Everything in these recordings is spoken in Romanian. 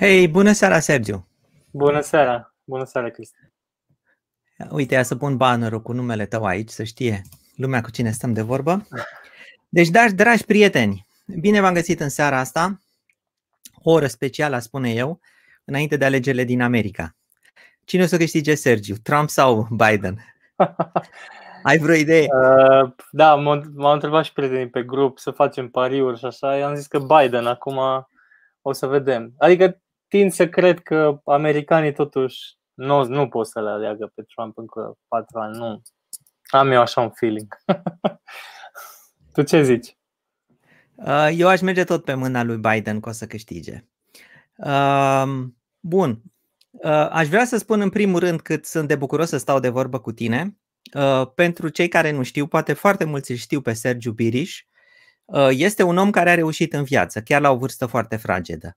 Hei, bună seara, Sergiu! Bună seara! Bună seara, Cristi! Uite, ia să pun bannerul cu numele tău aici, să știe lumea cu cine stăm de vorbă. Deci, dragi, dragi prieteni, bine v-am găsit în seara asta, o oră specială, spune eu, înainte de alegerile din America. Cine o să câștige, Sergiu? Trump sau Biden? Ai vreo idee? Uh, da, m-au întrebat și prietenii pe grup să facem pariuri și așa. I-am zis că Biden, acum o să vedem. Adică tind să cred că americanii totuși nu, nu pot să le aleagă pe Trump încă patru ani. Nu. Am eu așa un feeling. tu ce zici? Uh, eu aș merge tot pe mâna lui Biden că o să câștige. Uh, bun. Uh, aș vrea să spun în primul rând cât sunt de bucuros să stau de vorbă cu tine. Pentru cei care nu știu, poate foarte mulți îl știu pe Sergiu Biriș. Este un om care a reușit în viață, chiar la o vârstă foarte fragedă.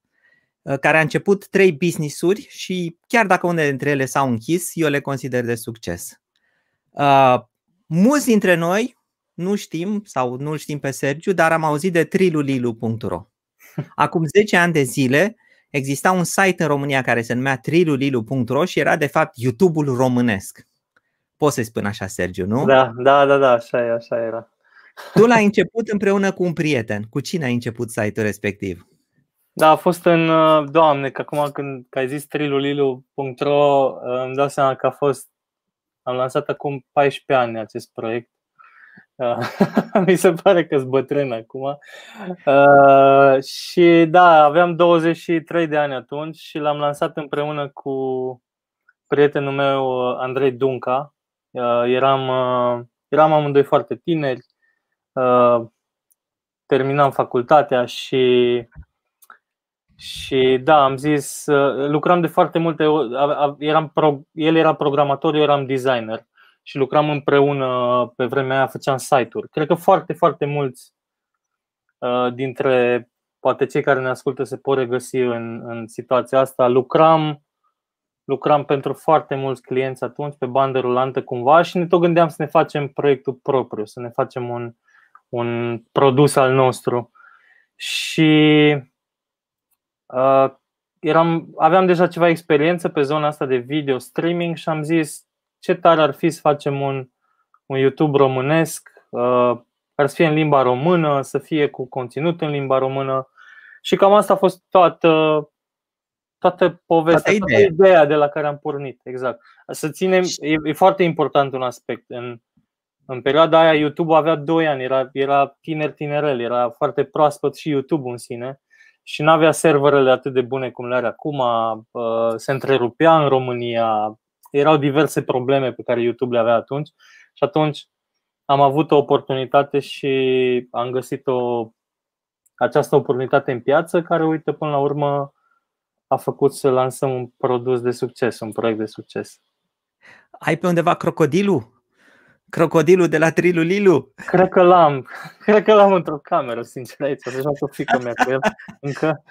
Uh, care a început trei business-uri și chiar dacă unele dintre ele s-au închis, eu le consider de succes. Uh, mulți dintre noi nu știm sau nu știm pe Sergiu, dar am auzit de trilulilu.ro. Acum 10 ani de zile exista un site în România care se numea trilulilu.ro și era de fapt YouTube-ul românesc. Poți să-i spun așa, Sergiu, nu? Da, da, da, da, așa, e, așa era. Tu l-ai început împreună cu un prieten. Cu cine ai început site-ul respectiv? Da, a fost în, uh, doamne, că acum când ai zis trilulilu.ro uh, îmi dau seama că a fost, am lansat acum 14 ani acest proiect. Uh, mi se pare că sunt bătrân acum. și da, aveam 23 de ani atunci și l-am lansat împreună cu prietenul meu Andrei Dunca. eram, eram amândoi foarte tineri, terminam facultatea și și da, am zis, uh, lucram de foarte multe eram pro, el era programator, eu eram designer și lucram împreună pe vremea aia, făceam site-uri. Cred că foarte, foarte mulți uh, dintre poate cei care ne ascultă se pot regăsi în, în situația asta. Lucram, lucram pentru foarte mulți clienți atunci pe bandă rulantă cumva și ne tot gândeam să ne facem proiectul propriu, să ne facem un, un produs al nostru. Și Uh, eram, aveam deja ceva experiență pe zona asta de video streaming și am zis ce tare ar fi să facem un, un YouTube românesc, uh, ar să fie în limba română, să fie cu conținut în limba română și cam asta a fost toată, toată povestea, toată ideea. toată ideea de la care am pornit. Exact. Să ținem, e, e foarte important un aspect. În, în perioada aia YouTube avea 2 ani, era, era tiner tinerel, era foarte proaspăt și YouTube în sine și nu avea serverele atât de bune cum le are acum, uh, se întrerupea în România, erau diverse probleme pe care YouTube le avea atunci și atunci am avut o oportunitate și am găsit o, această oportunitate în piață care, uite, până la urmă a făcut să lansăm un produs de succes, un proiect de succes. Ai pe undeva crocodilul? Crocodilul de la Trilulilu? Cred că l-am. Cred că l-am într-o cameră, sincer, aici. Să joacă fică mea cu el. Încă.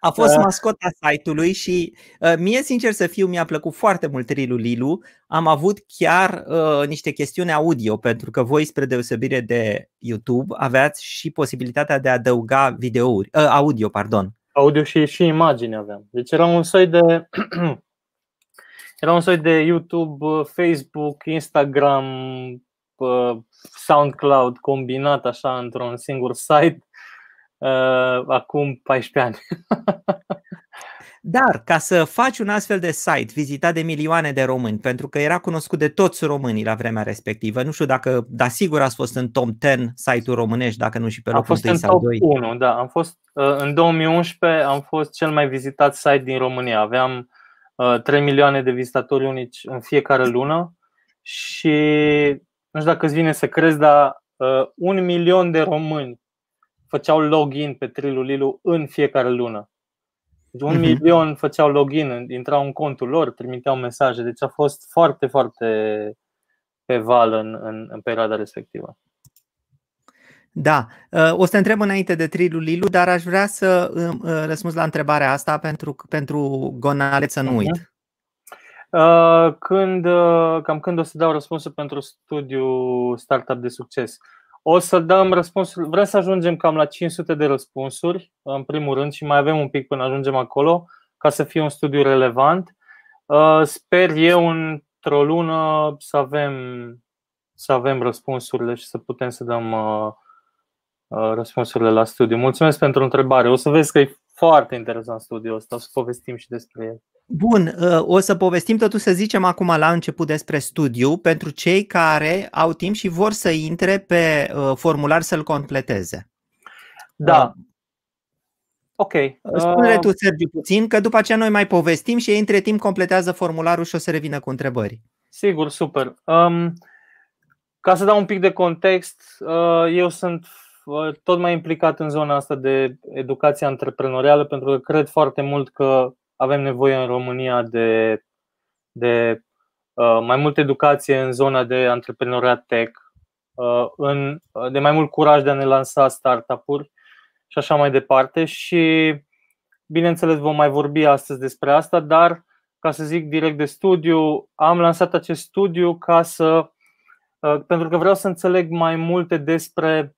A fost uh. mascota site-ului și uh, mie, sincer să fiu, mi-a plăcut foarte mult Trilulilu. Am avut chiar uh, niște chestiuni audio, pentru că voi, spre deosebire de YouTube, aveați și posibilitatea de a adăuga videouri, uh, audio, pardon. Audio și, și imagini aveam. Deci era un soi de era un soi de YouTube, Facebook, Instagram, SoundCloud combinat așa într-un singur site uh, acum 14 ani. Dar ca să faci un astfel de site vizitat de milioane de români, pentru că era cunoscut de toți românii la vremea respectivă, nu știu dacă, dar sigur ați fost în top 10 site-uri românești, dacă nu și pe locul 1 sau 2. 1, da, am fost uh, în 2011 am fost cel mai vizitat site din România. Aveam 3 uh, milioane de vizitatori unici în fiecare lună și nu știu dacă îți vine să crezi, dar uh, un milion de români făceau login pe Trilulilu în fiecare lună. Deci un uh-huh. milion făceau login, intrau în contul lor, trimiteau mesaje. Deci a fost foarte, foarte pe val în, în, în perioada respectivă. Da, uh, o să te întreb înainte de Trilulilu, dar aș vrea să uh, răspunzi la întrebarea asta pentru, pentru Gonale să nu uh-huh. uit. Uh, când, uh, cam când o să dau răspunsul pentru studiu Startup de succes? O să dăm răspunsul, vrem să ajungem cam la 500 de răspunsuri, în primul rând, și mai avem un pic până ajungem acolo, ca să fie un studiu relevant. Sper eu într-o lună să avem, să avem răspunsurile și să putem să dăm răspunsurile la studiu. Mulțumesc pentru întrebare. O să vezi că e foarte interesant studiul ăsta, o să povestim și despre el. Bun, uh, o să povestim totuși să zicem acum la început despre studiu pentru cei care au timp și vor să intre pe uh, formular să-l completeze. Da. Uh, ok. Spune tu, Sergiu, puțin, că după aceea noi mai povestim și ei între timp completează formularul și o să revină cu întrebări. Sigur, super. Um, ca să dau un pic de context, eu sunt tot mai implicat în zona asta de educație antreprenorială pentru că cred foarte mult că avem nevoie în România de, de uh, mai multă educație în zona de antreprenoriat tech, uh, în, de mai mult curaj de a ne lansa startup-uri și așa mai departe. Și bineînțeles vom mai vorbi astăzi despre asta, dar ca să zic direct de studiu, am lansat acest studiu ca să uh, pentru că vreau să înțeleg mai multe despre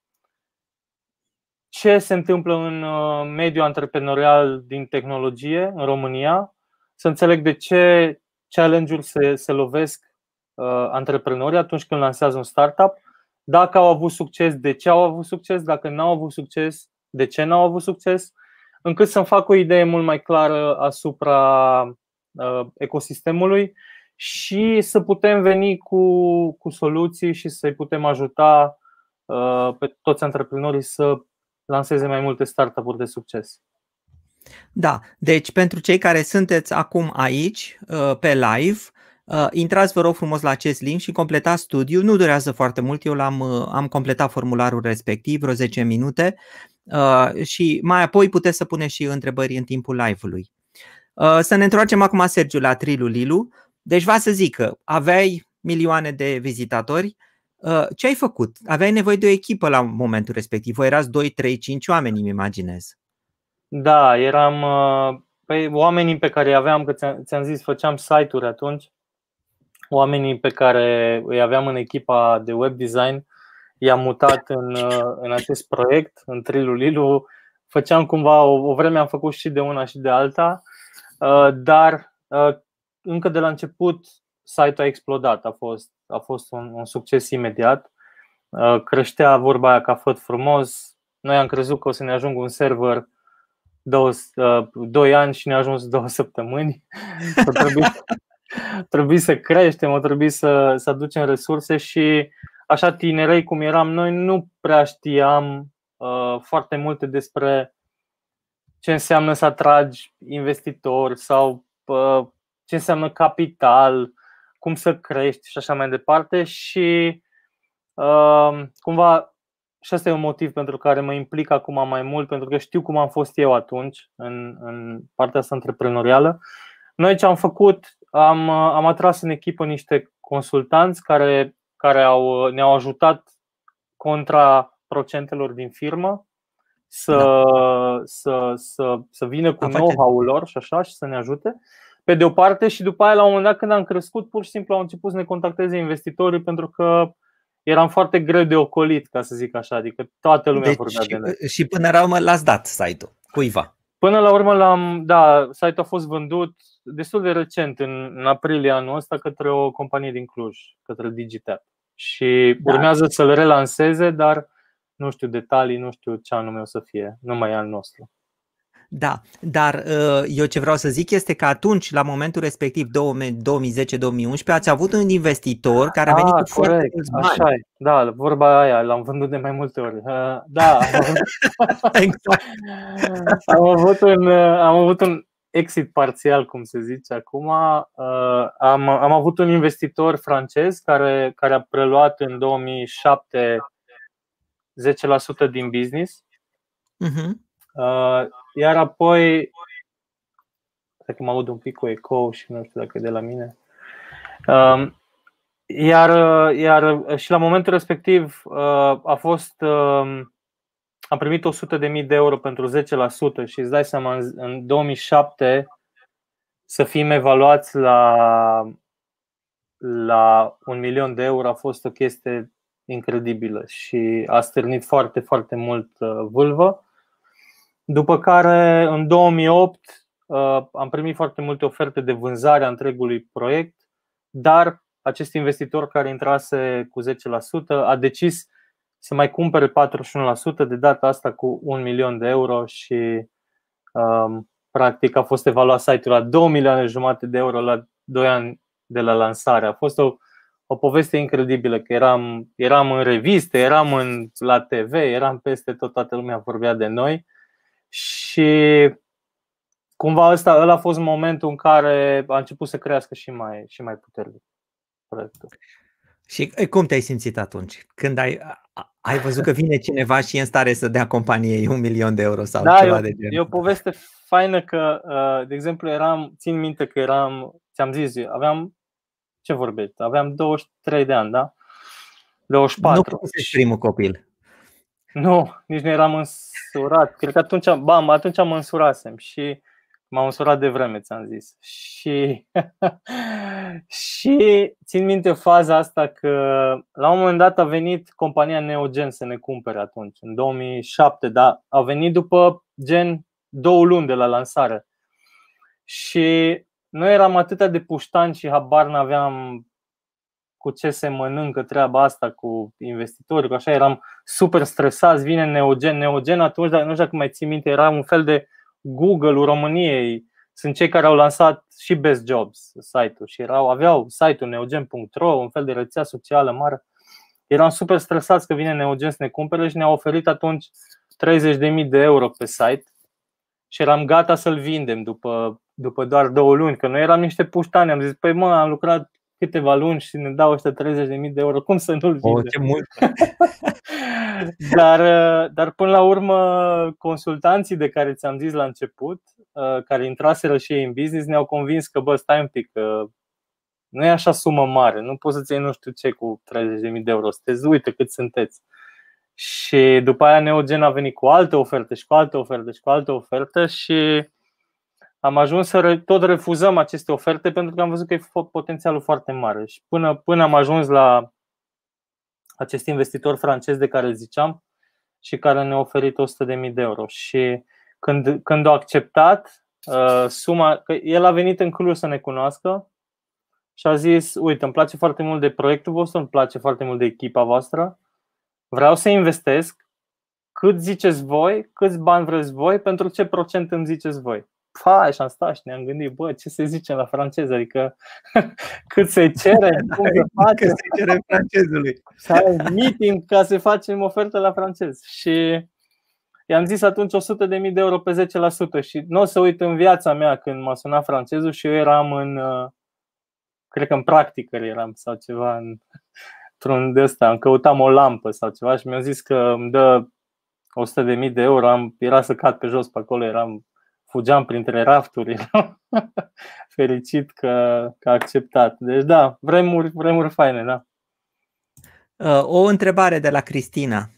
ce se întâmplă în uh, mediul antreprenorial din tehnologie în România, să înțeleg de ce challenge-uri se, se lovesc uh, antreprenorii atunci când lansează un startup, dacă au avut succes, de ce au avut succes, dacă nu au avut succes, de ce nu au avut succes, încât să-mi fac o idee mult mai clară asupra uh, ecosistemului și să putem veni cu, cu soluții și să-i putem ajuta uh, pe toți antreprenorii să lanseze mai multe startup-uri de succes. Da, deci pentru cei care sunteți acum aici, uh, pe live, uh, intrați vă rog frumos la acest link și completați studiul. Nu durează foarte mult, eu l-am uh, am completat formularul respectiv, vreo 10 minute și mai apoi puteți să puneți și întrebări în timpul live-ului. Să ne întoarcem acum, Sergiu, la Trilu Lilu. Deci va să zic că aveai milioane de vizitatori, Uh, ce ai făcut? Aveai nevoie de o echipă la momentul respectiv. Voi erați 2, 3, 5 oameni, îmi imaginez. Da, eram uh, păi, oamenii pe care îi aveam, că ți-am, zis, făceam site-uri atunci. Oamenii pe care îi aveam în echipa de web design i-am mutat în, uh, în acest proiect, în Trilu Lilu. Făceam cumva, o, o vreme am făcut și de una și de alta, dar încă de la început site-ul a explodat, a fost a fost un, un succes imediat. Uh, creștea vorba aia ca făt frumos. Noi am crezut că o să ne ajungă un server două, uh, doi ani și ne-a ajuns două săptămâni. Trebuie, trebuie să creștem, trebuie să, să aducem resurse și așa tinerei cum eram noi nu prea știam uh, foarte multe despre ce înseamnă să atragi investitori sau uh, ce înseamnă capital, cum să crești și așa mai departe și uh, cumva și asta e un motiv pentru care mă implic acum mai mult, pentru că știu cum am fost eu atunci în, în partea asta antreprenorială. Noi ce am făcut, am, am atras în echipă niște consultanți care, care au, ne-au ajutat contra procentelor din firmă să, da. să, să, să vină cu know-how-ul lor și așa și să ne ajute pe de o parte și după aia la un moment dat când am crescut pur și simplu au început să ne contacteze investitorii pentru că eram foarte greu de ocolit, ca să zic așa, adică toată lumea deci, vorbea de noi. Și până la urmă l-ați dat site-ul cuiva. Până la urmă l-am, da, site-ul a fost vândut destul de recent, în, în aprilie anul ăsta, către o companie din Cluj, către Digitap. Și da. urmează să-l relanseze, dar nu știu detalii, nu știu ce anume o să fie, nu mai e al nostru. Da, dar uh, eu ce vreau să zic este că atunci, la momentul respectiv, 2010-2011, ați avut un investitor care a venit ah, cu corect, foarte mulți bani. Așa e. Da, vorba aia, l-am vândut de mai multe ori. Uh, da, exact. am, avut un, uh, am avut un exit parțial, cum se zice acum. Am, am avut un investitor francez care, care a preluat în 2007 10% din business. Uh-huh Uh, iar apoi, cred că mă aud un pic cu eco și nu știu dacă e de la mine. Um, iar, iar și la momentul respectiv uh, a fost um, am primit 100.000 de euro pentru 10% și îți dai seama, în 2007 să fim evaluați la, la un milion de euro a fost o chestie incredibilă și a stârnit foarte, foarte mult uh, vâlvă. După care, în 2008, uh, am primit foarte multe oferte de vânzare a întregului proiect, dar acest investitor care intrase cu 10% a decis să mai cumpere 41% de data asta cu un milion de euro și um, practic a fost evaluat site-ul la 2 milioane jumate de euro la 2 ani de la lansare. A fost o, o poveste incredibilă că eram, eram în reviste, eram în, la TV, eram peste tot, toată lumea vorbea de noi și cumva ăsta, ăla a fost momentul în care a început să crească și mai, și mai puternic proiectul. Și cum te-ai simțit atunci? Când ai, ai văzut că vine cineva și e în stare să dea companiei un milion de euro sau da, ceva e, de genul? E o poveste faină că, uh, de exemplu, eram, țin minte că eram, ți-am zis, aveam, ce vorbești, aveam 23 de ani, da? 24. Nu primul copil. Nu, nici nu eram însurat. Cred că atunci, bam, atunci mă însurasem și m-am însurat de vreme, ți-am zis. Și, și țin minte faza asta că la un moment dat a venit compania Neogen să ne cumpere atunci, în 2007, dar a venit după gen două luni de la lansare. Și noi eram atât de puștani și habar n-aveam cu ce se mănâncă treaba asta cu investitori, că așa eram super stresați, vine Neogen. Neogen atunci, dar nu știu dacă mai ții minte, era un fel de Google-ul României. Sunt cei care au lansat și Best Jobs site-ul și erau, aveau site-ul neogen.ro, un fel de rețea socială mare. Eram super stresați că vine Neogen să ne cumpere și ne-a oferit atunci 30.000 de euro pe site și eram gata să-l vindem după, după doar două luni, că noi eram niște puștani. Am zis, păi mă, am lucrat câteva luni și ne dau ăștia 30.000 de euro, cum să nu-l vindem? Oh, ce mult! dar, dar până la urmă, consultanții de care ți-am zis la început, care intraseră și ei în business, ne-au convins că, bă, stai un pic, că nu e așa sumă mare, nu poți să-ți iei nu știu ce cu 30.000 de euro, sunteți, uite cât sunteți. Și după aia Neogen a venit cu alte oferte și cu alte oferte și cu alte oferte și am ajuns să tot refuzăm aceste oferte pentru că am văzut că e potențialul foarte mare. Și până, până am ajuns la acest investitor francez de care ziceam și care ne-a oferit 100.000 de euro. Și când, când a acceptat uh, suma, că el a venit în Cluj să ne cunoască și a zis, uite, îmi place foarte mult de proiectul vostru, îmi place foarte mult de echipa voastră, vreau să investesc, cât ziceți voi, câți bani vreți voi, pentru ce procent îmi ziceți voi. Pa, și am stat și ne-am gândit, bă, ce se zice la francez, adică cât se cere, cum se face. Cât se cere francezului. Să ai meeting ca să facem ofertă la francez. Și i-am zis atunci 100.000 de euro pe 10% și nu o să uit în viața mea când m-a sunat francezul și eu eram în, uh, cred că în practică eram sau ceva, în, într-un de ăsta, îmi căutam o lampă sau ceva și mi-a zis că îmi dă 100.000 de euro, am, era să cad pe jos pe acolo, eram fugeam printre rafturi, eram fericit că, că a acceptat. Deci da, vremuri, vremuri faine, da. Uh, o întrebare de la Cristina.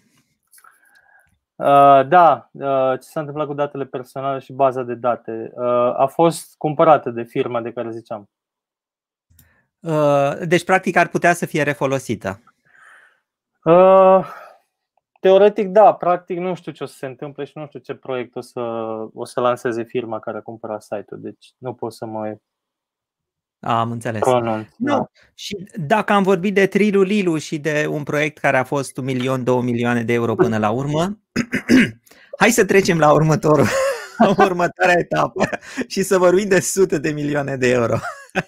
Uh, da, uh, ce s-a întâmplat cu datele personale și baza de date? A fost cumpărată de firma de care ziceam. Deci, practic, ar putea să fie refolosită. Teoretic, da, practic nu știu ce o să se întâmple și nu știu ce proiect o să, o să lanseze firma care a cumpărat site-ul, deci nu pot să mă am înțeles. Pronunț, nu. Da. Și dacă am vorbit de Trilu Lilu și de un proiect care a fost un milion, două milioane de euro până la urmă, hai să trecem la următorul, următoarea etapă și să vorbim de sute de milioane de euro.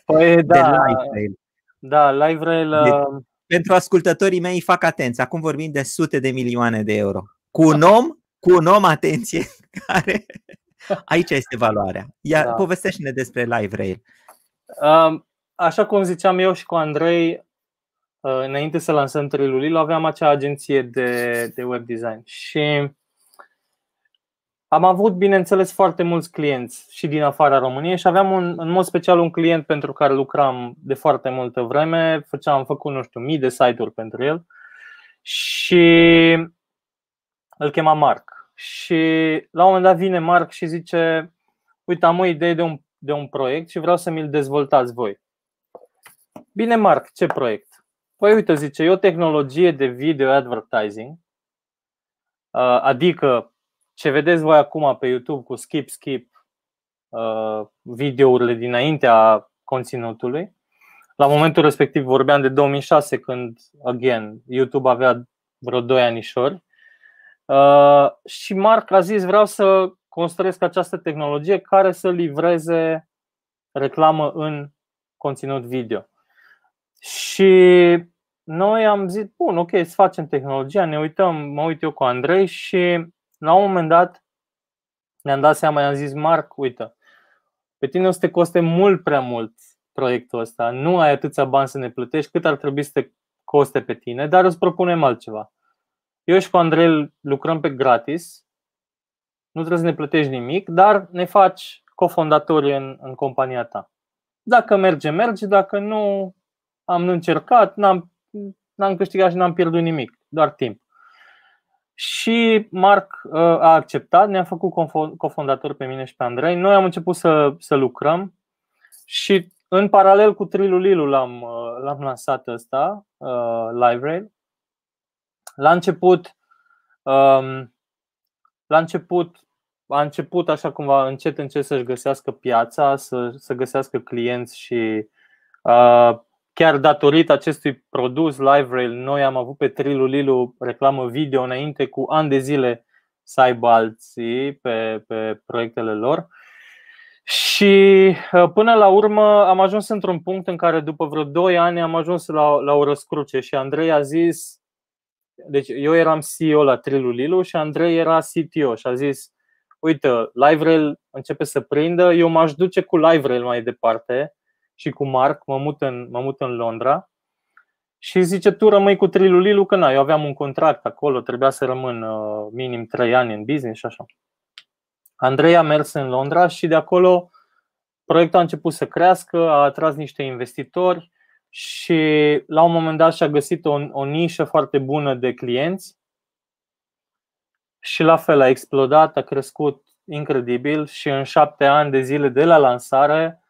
Păi da, de live Da, Live Rail. De, uh, pentru ascultătorii mei, fac atenție. Acum vorbim de sute de milioane de euro. Cu un om, cu un om, atenție, care aici este valoarea. Ia, da. povestește-ne despre Live Rail. Um, așa cum ziceam eu și cu Andrei, uh, înainte să lansăm Trilulilo, aveam acea agenție de, de web design și am avut, bineînțeles, foarte mulți clienți și din afara României și aveam un, în mod special un client pentru care lucram de foarte multă vreme. Făceam, am făcut, nu știu, mii de site-uri pentru el și îl chema Mark. Și la un moment dat vine Mark și zice Uite, am o idee de un, de un proiect și vreau să mi-l dezvoltați voi. Bine, Mark, ce proiect? Păi uite, zice, e o tehnologie de video advertising, uh, adică ce vedeți voi acum pe YouTube cu skip, skip, uh, videourile dinaintea conținutului. La momentul respectiv vorbeam de 2006 când, again, YouTube avea vreo 2 anișori. Uh, și Mark a zis vreau să construiesc această tehnologie care să livreze reclamă în conținut video. Și noi am zis, bun, ok, să facem tehnologia, ne uităm, mă uit eu cu Andrei și la un moment dat ne-am dat seama, i-am zis, Marc, uite, pe tine o să te coste mult prea mult proiectul ăsta, nu ai atâția bani să ne plătești cât ar trebui să te coste pe tine, dar îți propunem altceva. Eu și cu Andrei lucrăm pe gratis, nu trebuie să ne plătești nimic, dar ne faci cofondatori în, în compania ta. Dacă merge, merge, dacă nu, am încercat, n-am, n-am câștigat și n-am pierdut nimic, doar timp. Și Marc uh, a acceptat, ne-a făcut cofondator pe mine și pe Andrei. Noi am început să, să lucrăm și în paralel cu Trilulilu l-am, uh, l-am lansat ăsta, uh, LiveRail. La început, um, la început a început așa cumva încet încet să-și găsească piața, să, să găsească clienți și uh, chiar datorită acestui produs LiveRail, noi am avut pe Trilulilu reclamă video înainte cu ani de zile să aibă alții pe, pe proiectele lor. Și uh, până la urmă am ajuns într-un punct în care după vreo 2 ani am ajuns la, la o răscruce și Andrei a zis, deci eu eram CEO la Trilulilu și Andrei era CTO și a zis, uite, LiveRail începe să prindă, eu m-aș duce cu LiveRail mai departe și cu Mark, mă mut în, mă mut în Londra și zice, tu rămâi cu Trilulilu, că na, eu aveam un contract acolo, trebuia să rămân uh, minim 3 ani în business și așa. Andrei a mers în Londra și de acolo proiectul a început să crească, a atras niște investitori și la un moment dat și-a găsit o, o nișă foarte bună de clienți și la fel a explodat, a crescut incredibil și în șapte ani de zile de la lansare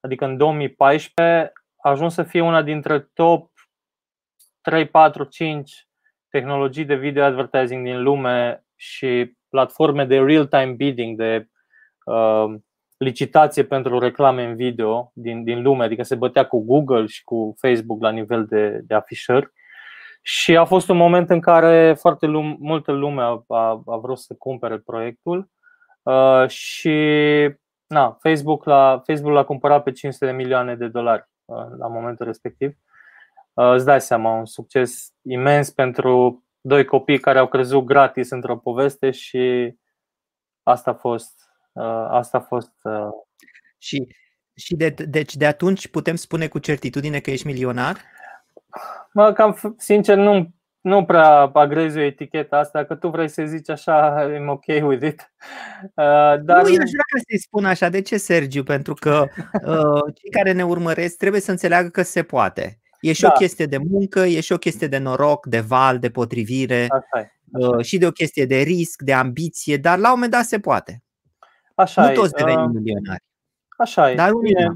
adică în 2014, a ajuns să fie una dintre top 3, 4, 5 tehnologii de video advertising din lume și platforme de real-time bidding, de uh, licitație pentru reclame în video din, din lume, adică se bătea cu Google și cu Facebook la nivel de, de afișări. Și a fost un moment în care foarte lume, multă lume a, a, a vrut să cumpere proiectul uh, și na, Facebook, l-a, Facebook l-a cumpărat pe 500 de milioane de dolari uh, la momentul respectiv. Uh, îți dai seama, un succes imens pentru doi copii care au crezut gratis într-o poveste și asta a fost. Uh, asta a fost și, și de, deci de atunci putem spune cu certitudine că ești milionar? Mă, cam sincer nu nu prea agrezi o etichetă asta, că tu vrei să zici așa, I'm ok with it. Uh, dar... Nu, eu aș vrea să-i spun așa. De ce, Sergiu? Pentru că uh, cei care ne urmăresc trebuie să înțeleagă că se poate. E și da. o chestie de muncă, e și o chestie de noroc, de val, de potrivire așa uh, și de o chestie de risc, de ambiție, dar la un moment dat se poate. Așa nu toți devenim uh, milionari. Așa dar e. Bine,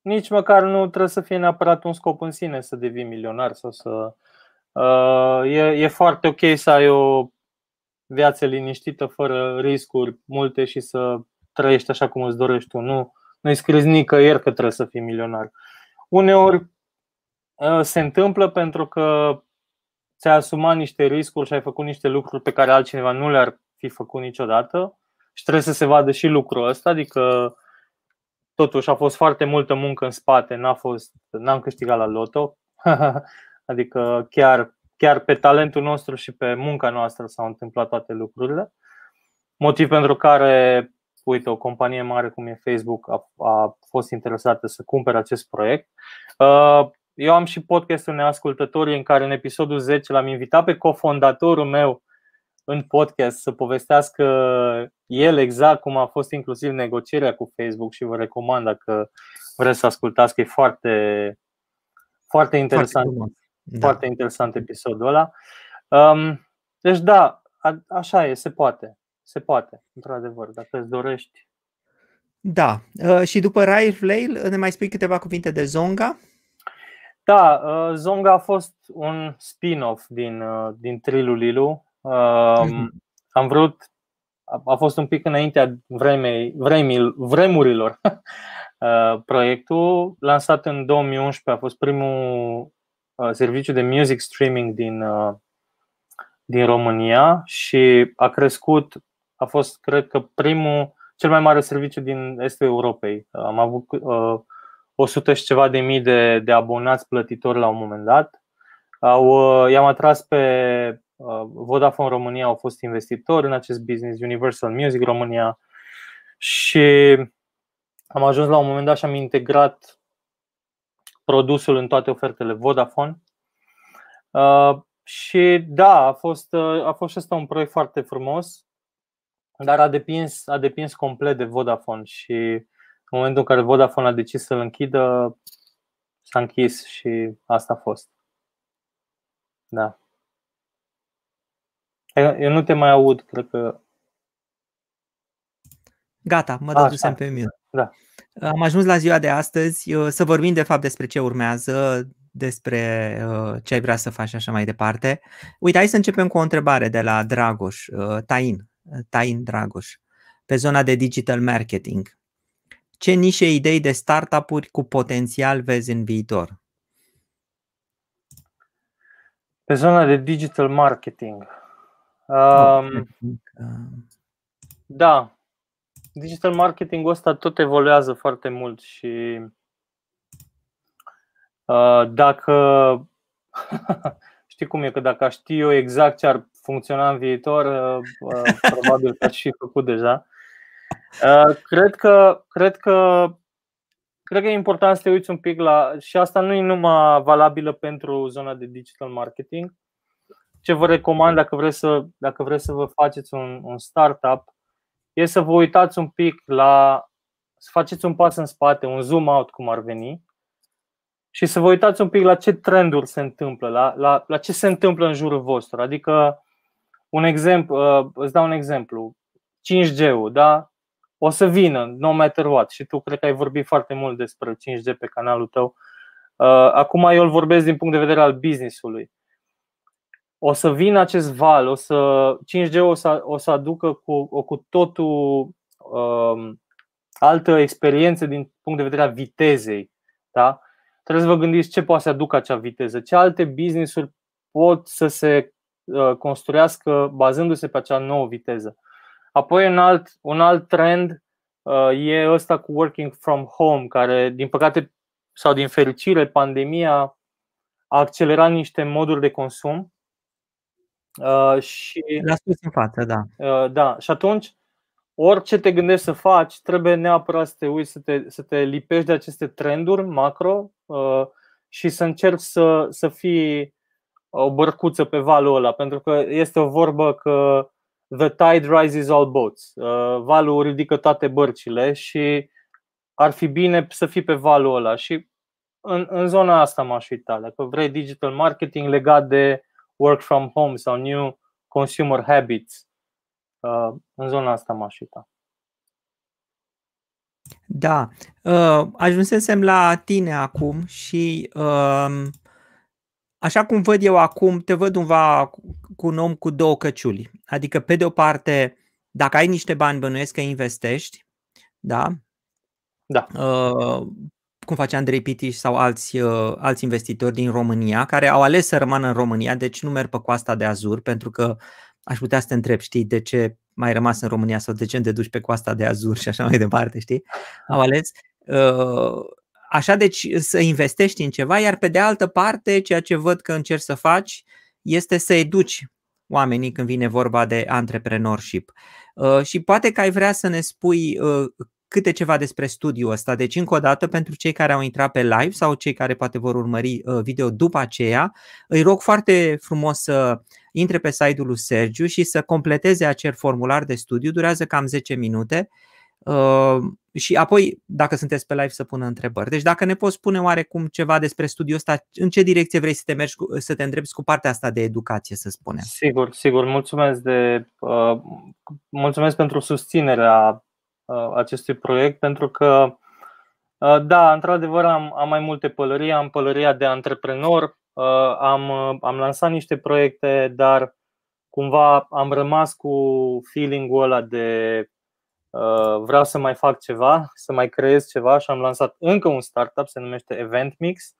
nici măcar nu trebuie să fie neapărat un scop în sine să devii milionar sau să Uh, e, e foarte ok să ai o viață liniștită, fără riscuri multe și să trăiești așa cum îți dorești tu. Nu, nu-i scris nicăieri că trebuie să fii milionar. Uneori uh, se întâmplă pentru că ți-ai asumat niște riscuri și ai făcut niște lucruri pe care altcineva nu le-ar fi făcut niciodată și trebuie să se vadă și lucrul ăsta, adică totuși a fost foarte multă muncă în spate, n-a fost, n-am câștigat la loto, Adică chiar, chiar pe talentul nostru și pe munca noastră s-au întâmplat toate lucrurile. Motiv pentru care, uite, o companie mare cum e Facebook a, a fost interesată să cumpere acest proiect. Uh, eu am și podcastul Neascultătorii în care în episodul 10 l-am invitat pe cofondatorul meu în podcast să povestească el exact cum a fost inclusiv negocierea cu Facebook și vă recomand dacă vreți să ascultați că e foarte, foarte interesant. Foarte da. Foarte interesant episodul ăla. Um, deci da, a, așa e, se poate. Se poate, într-adevăr, dacă îți dorești. Da. Uh, și după Rive Flail, ne mai spui câteva cuvinte de Zonga? Da, uh, Zonga a fost un spin-off din, uh, din Trilulilu. Uh, mm-hmm. Am vrut a fost un pic înaintea vremei, vremii, vremurilor proiectul, lansat în 2011, a fost primul serviciu de music streaming din, din România și a crescut, a fost, cred că, primul, cel mai mare serviciu din estul Europei. Am avut 100 și ceva de mii de, de abonați plătitori la un moment dat. Au, i-am atras pe Vodafone România, au fost investitori în acest business, Universal Music România și am ajuns la un moment dat și am integrat produsul în toate ofertele Vodafone. Uh, și da, a fost, uh, a fost și asta un proiect foarte frumos, dar a depins, a depins complet de Vodafone și în momentul în care Vodafone a decis să-l închidă, s-a închis și asta a fost. Da. Eu nu te mai aud, cred că. Gata, mă dădusem pe mine. Da. Am ajuns la ziua de astăzi să vorbim de fapt despre ce urmează, despre ce ai vrea să faci și așa mai departe. Uite, hai să începem cu o întrebare de la Dragoș, Tain, Tain Dragoș, pe zona de digital marketing. Ce nișe idei de startup-uri cu potențial vezi în viitor? Pe zona de digital marketing. Um, da, digital marketingul ăsta tot evoluează foarte mult și uh, dacă știi cum e, că dacă știu eu exact ce ar funcționa în viitor, uh, uh, probabil că aș fi făcut deja. Uh, cred că, cred că cred că e important să te uiți un pic la și asta nu e numai valabilă pentru zona de digital marketing. Ce vă recomand dacă vreți să, dacă vreți să vă faceți un, un startup e să vă uitați un pic la, să faceți un pas în spate, un zoom out cum ar veni și să vă uitați un pic la ce trenduri se întâmplă, la, la, la ce se întâmplă în jurul vostru. Adică, un exemplu, uh, îți dau un exemplu, 5G-ul, da? O să vină, no matter what. Și tu cred că ai vorbit foarte mult despre 5G pe canalul tău. Uh, acum eu îl vorbesc din punct de vedere al business-ului o să vină acest val, o să 5G o să, o să aducă cu, o, cu totul um, altă experiență din punct de vedere a vitezei. Da? Trebuie să vă gândiți ce poate să aducă acea viteză, ce alte business-uri pot să se uh, construiască bazându-se pe acea nouă viteză. Apoi un alt, un alt trend uh, e ăsta cu working from home, care din păcate sau din fericire pandemia a accelerat niște moduri de consum Uh, și, Le-a spus în față, da. Uh, da, și atunci orice te gândești să faci, trebuie neapărat să te uiți, să te, să te lipești de aceste trenduri macro uh, și să încerci să, să fii o bărcuță pe valul ăla, pentru că este o vorbă că the tide rises all boats. Uh, valul ridică toate bărcile și ar fi bine să fii pe valul ăla. Și în, în zona asta m-aș uita. Dacă vrei digital marketing legat de work from home sau new consumer habits. Uh, în zona asta m-aș uita. Da, uh, ajunsesem la tine acum și uh, așa cum văd eu acum, te văd cumva cu un om cu două căciuli. Adică, pe de o parte, dacă ai niște bani, bănuiesc că investești, da? Da. Uh, cum face Andrei Pitiș sau alți, uh, alți investitori din România, care au ales să rămână în România, deci nu merg pe coasta de Azur, pentru că aș putea să te întreb, știi, de ce mai rămas în România sau de ce te duci pe coasta de Azur și așa mai departe, știi? Au ales. Uh, așa, deci să investești în ceva, iar pe de altă parte, ceea ce văd că încerci să faci este să educi oamenii când vine vorba de antrepreneurship. Uh, și poate că ai vrea să ne spui uh, câte ceva despre studiul ăsta. Deci, încă o dată, pentru cei care au intrat pe live sau cei care poate vor urmări uh, video după aceea, îi rog foarte frumos să intre pe site-ul lui Sergiu și să completeze acel formular de studiu. Durează cam 10 minute. Uh, și apoi, dacă sunteți pe live, să pună întrebări. Deci, dacă ne poți spune oarecum ceva despre studiul ăsta, în ce direcție vrei să te mergi, să te îndrepți cu partea asta de educație, să spunem? Sigur, sigur. Mulțumesc, de, uh, mulțumesc pentru susținerea Uh, acestui proiect pentru că, uh, da, într-adevăr am, am mai multe pălării. Am pălăria de antreprenor, uh, am, am lansat niște proiecte, dar cumva am rămas cu feeling-ul ăla de uh, vreau să mai fac ceva, să mai creez ceva și am lansat încă un startup, se numește Event Mix,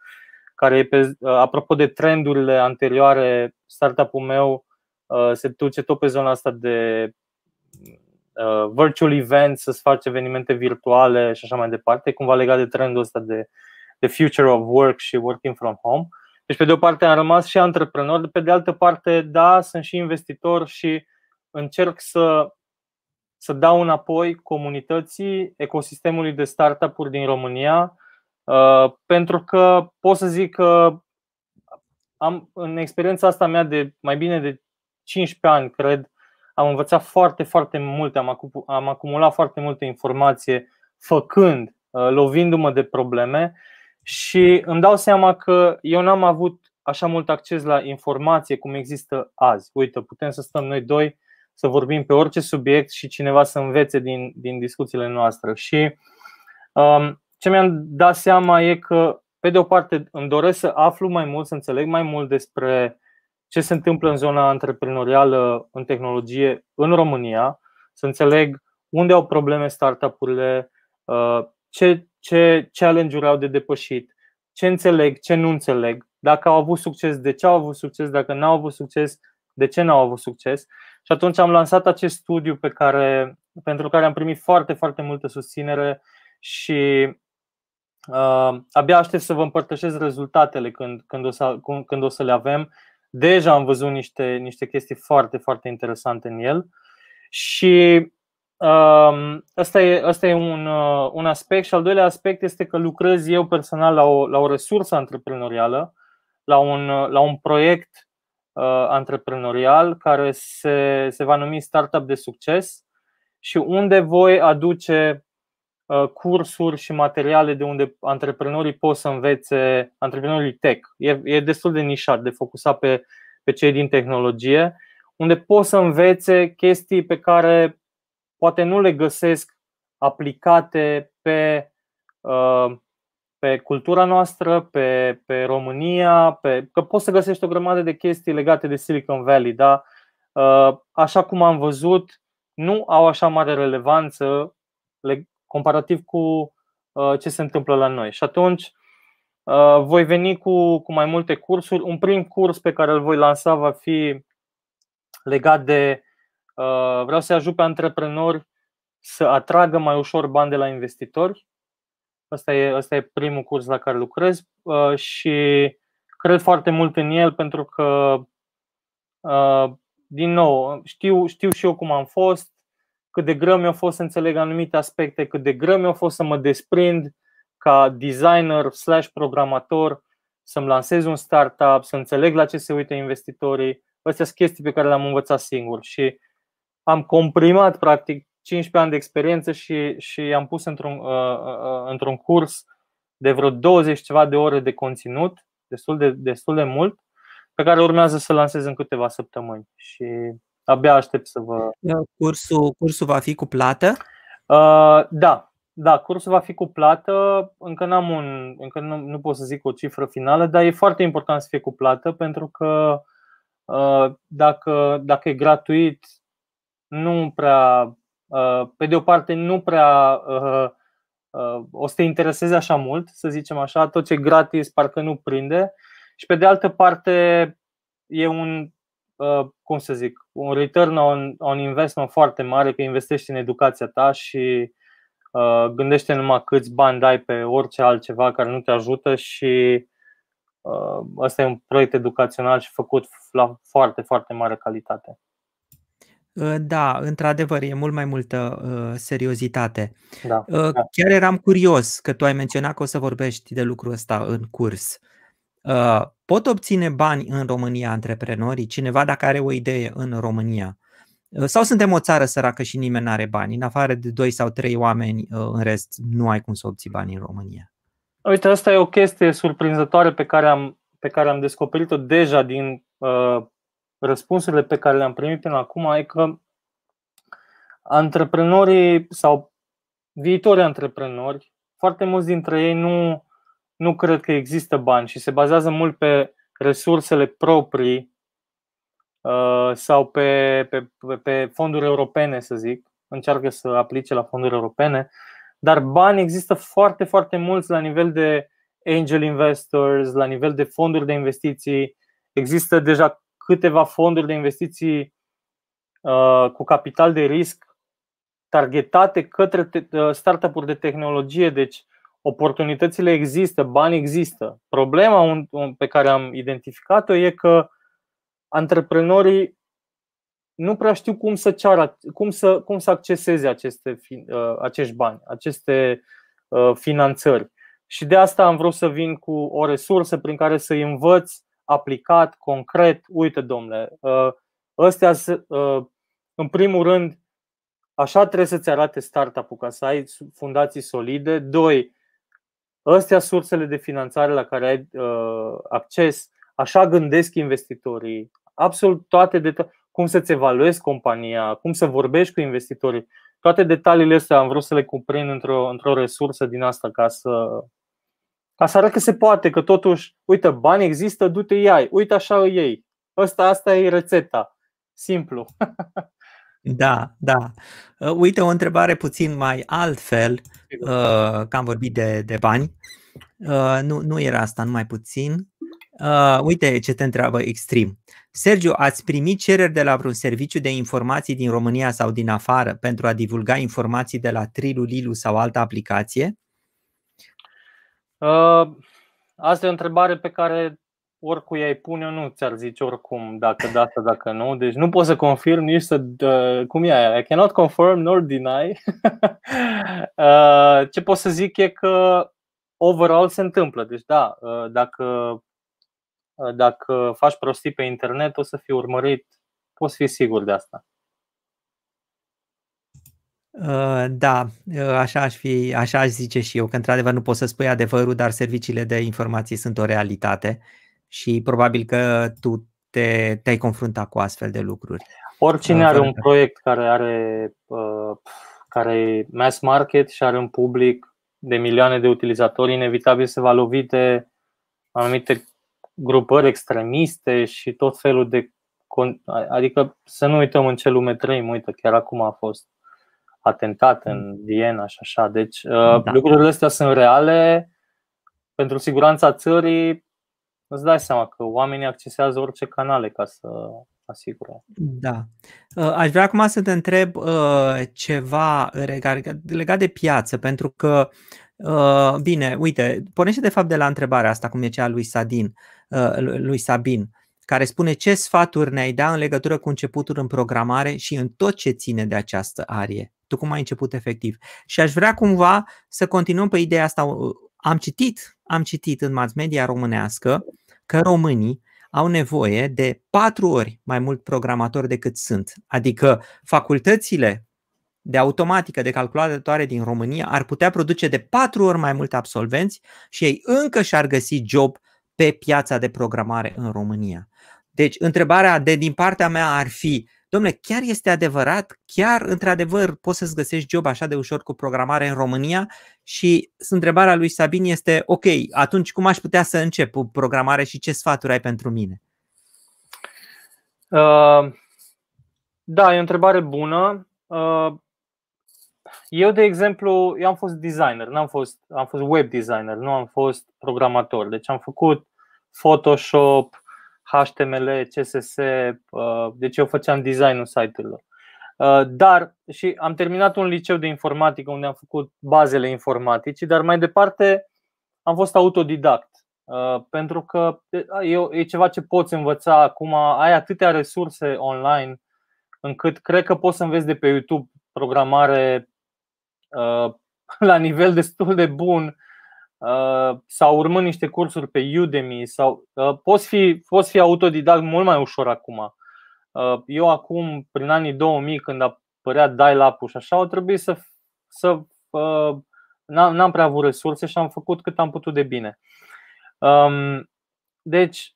care e pe, uh, apropo de trendurile anterioare, startup-ul meu uh, se duce tot pe zona asta de uh, virtual events, să-ți faci evenimente virtuale și așa mai departe, cumva legat de trendul ăsta de, de future of work și working from home. Deci, pe de o parte, am rămas și antreprenor, pe de altă parte, da, sunt și investitor și încerc să, să dau înapoi comunității, ecosistemului de startup-uri din România, uh, pentru că pot să zic că am, în experiența asta mea de mai bine de 15 ani, cred, am învățat foarte, foarte multe, am, am acumulat foarte multe informație făcând, uh, lovindu-mă de probleme și îmi dau seama că eu n-am avut așa mult acces la informație cum există azi. Uite, putem să stăm noi doi să vorbim pe orice subiect și cineva să învețe din, din discuțiile noastre. Și um, ce mi-am dat seama e că, pe de o parte, îmi doresc să aflu mai mult, să înțeleg mai mult despre ce se întâmplă în zona antreprenorială în tehnologie în România, să înțeleg unde au probleme startup-urile, uh, ce, ce challenge-uri au de depășit, ce înțeleg, ce nu înțeleg, dacă au avut succes, de ce au avut succes, dacă nu au avut succes, de ce nu au avut succes. Și atunci am lansat acest studiu pe care, pentru care am primit foarte, foarte multă susținere și uh, abia aștept să vă împărtășesc rezultatele când, când, o să, când o să le avem. Deja am văzut niște, niște chestii foarte, foarte interesante în el. Și Asta e, asta e un, uh, un aspect. Și al doilea aspect este că lucrez eu personal la o, la o resursă antreprenorială, la un, uh, la un proiect uh, antreprenorial care se, se va numi Startup de Succes și unde voi aduce uh, cursuri și materiale de unde antreprenorii pot să învețe, antreprenorii tech. E, e destul de nișat, de focusat pe, pe cei din tehnologie, unde pot să învețe chestii pe care poate nu le găsesc aplicate pe, uh, pe cultura noastră, pe, pe România, pe, că poți să găsești o grămadă de chestii legate de Silicon Valley, da? Uh, așa cum am văzut, nu au așa mare relevanță comparativ cu uh, ce se întâmplă la noi. Și atunci voi veni cu, cu mai multe cursuri. Un prim curs pe care îl voi lansa va fi legat de Uh, vreau să ajut pe antreprenori să atragă mai ușor bani de la investitori. Asta e, asta e primul curs la care lucrez uh, și cred foarte mult în el pentru că, uh, din nou, știu, știu și eu cum am fost, cât de greu mi-a fost să înțeleg anumite aspecte, cât de greu mi-a fost să mă desprind ca designer slash programator, să-mi lansez un startup, să înțeleg la ce se uită investitorii. Astea sunt chestii pe care le-am învățat singur și am comprimat practic 15 ani de experiență și, și am pus într-un, uh, uh, uh, într-un curs de vreo 20 ceva de ore de conținut, destul de, destul de mult, pe care urmează să lansez în câteva săptămâni și abia aștept să vă. Cursul, cursul va fi cu plată? Uh, da, da, cursul va fi cu plată. Încă, n-am un, încă nu, nu pot să zic o cifră finală, dar e foarte important să fie cu plată pentru că uh, dacă, dacă e gratuit, nu prea, uh, pe de o parte, nu prea uh, uh, o să te intereseze așa mult, să zicem așa, tot ce e gratis parcă nu prinde. Și pe de altă parte, e un, cum să zic, un return on, on investment foarte mare, că investești în educația ta și gândește numai câți bani dai pe orice altceva care nu te ajută și ăsta e un proiect educațional și făcut la foarte, foarte mare calitate. Ă, da, într-adevăr, e mult mai multă uh, seriozitate. Da, uh, da. Chiar eram curios că tu ai menționat că o să vorbești de lucrul ăsta în curs. Uh, pot obține bani în România antreprenorii? Cineva dacă are o idee în România? Uh, sau suntem o țară săracă și nimeni nu are bani? În afară de doi sau trei oameni, uh, în rest, nu ai cum să obții bani în România. Uite, asta e o chestie surprinzătoare pe care am, pe care am descoperit-o deja din uh, răspunsurile pe care le-am primit până acum e că antreprenorii sau viitorii antreprenori, foarte mulți dintre ei nu, nu cred că există bani și se bazează mult pe resursele proprii sau pe, pe, pe fonduri europene, să zic, încearcă să aplice la fonduri europene, dar bani există foarte, foarte mulți la nivel de angel investors, la nivel de fonduri de investiții. Există deja câteva fonduri de investiții uh, cu capital de risc targetate către uh, startup-uri de tehnologie, deci oportunitățile există, bani există. Problema pe care am identificat-o e că antreprenorii nu prea știu cum să ceară, cum să, cum să acceseze aceste, uh, acești bani, aceste finanțări. Și de asta am vrut să vin cu o resursă prin care să-i învăț aplicat, concret. Uite, domnule, ăstea, în primul rând, Așa trebuie să-ți arate startup-ul ca să ai fundații solide. Doi, astea sursele de finanțare la care ai uh, acces. Așa gândesc investitorii. Absolut toate deta- cum să-ți evaluezi compania, cum să vorbești cu investitorii. Toate detaliile astea am vrut să le cuprind într-o, într-o resursă din asta ca să, ca să arăt că se poate, că totuși, uite, bani există, du-te iai, uite așa îi iei. Asta, asta e rețeta. Simplu. Da, da. Uh, uite, o întrebare puțin mai altfel, uh, că am vorbit de, de bani. Uh, nu, nu era asta, numai puțin. Uite ce te întreabă Extrem. Sergiu, ați primit cereri de la vreun serviciu de informații din România sau din afară pentru a divulga informații de la Trilu, Lilu sau altă aplicație? Uh, asta e o întrebare pe care oricui ai pune, nu ți-ar zice oricum dacă da sau dacă nu. Deci nu pot să confirm nici să. Uh, cum e aia? I cannot confirm nor deny. uh, ce pot să zic e că overall se întâmplă. Deci da, uh, dacă, uh, dacă faci prostii pe internet, o să fii urmărit. Poți fi sigur de asta. Uh, da, uh, așa aș fi, așa aș zice și eu, că într-adevăr nu poți să spui adevărul, dar serviciile de informații sunt o realitate și probabil că tu te, te-ai confruntat cu astfel de lucruri. Oricine are un proiect care are uh, care e mass market și are un public de milioane de utilizatori, inevitabil se va lovi de anumite grupări extremiste și tot felul de. Adică să nu uităm în ce lume trăim, uite, chiar acum a fost atentat în mm. Viena și așa. Deci uh, da. lucrurile astea sunt reale. Pentru siguranța țării îți dai seama că oamenii accesează orice canale ca să asigure. Da. Uh, aș vrea acum să te întreb uh, ceva legat de piață, pentru că, uh, bine, uite, pornește de fapt de la întrebarea asta, cum e cea lui Sadin, lui Sabin, care spune ce sfaturi ne-ai da în legătură cu începutul în programare și în tot ce ține de această arie. Tu cum ai început efectiv? Și aș vrea cumva să continuăm pe ideea asta. Am citit, am citit în mass media românească că românii au nevoie de patru ori mai mult programatori decât sunt. Adică facultățile de automatică, de calculatoare din România ar putea produce de patru ori mai mulți absolvenți și ei încă și-ar găsi job pe piața de programare în România. Deci, întrebarea de din partea mea ar fi domnule, chiar este adevărat? Chiar, într-adevăr, poți să-ți găsești job așa de ușor cu programare în România? Și întrebarea lui Sabin este, ok, atunci cum aș putea să încep cu programare și ce sfaturi ai pentru mine? Uh, da, e o întrebare bună. Uh, eu, de exemplu, eu am fost designer, n-am fost, am fost web designer, nu am fost programator. Deci am făcut Photoshop, HTML, CSS, uh, deci eu făceam designul site-urilor. Uh, dar și am terminat un liceu de informatică unde am făcut bazele informaticii, dar mai departe am fost autodidact. Uh, pentru că e ceva ce poți învăța acum, ai atâtea resurse online încât cred că poți să înveți de pe YouTube programare la nivel destul de bun Uh, sau urmând niște cursuri pe Udemy sau uh, poți, fi, poți fi autodidact mult mai ușor acum. Uh, eu acum, prin anii 2000, când apărea dial-up-ul și așa, au trebuit să, să n-am, n-am prea avut resurse și am făcut cât am putut de bine. Um, deci,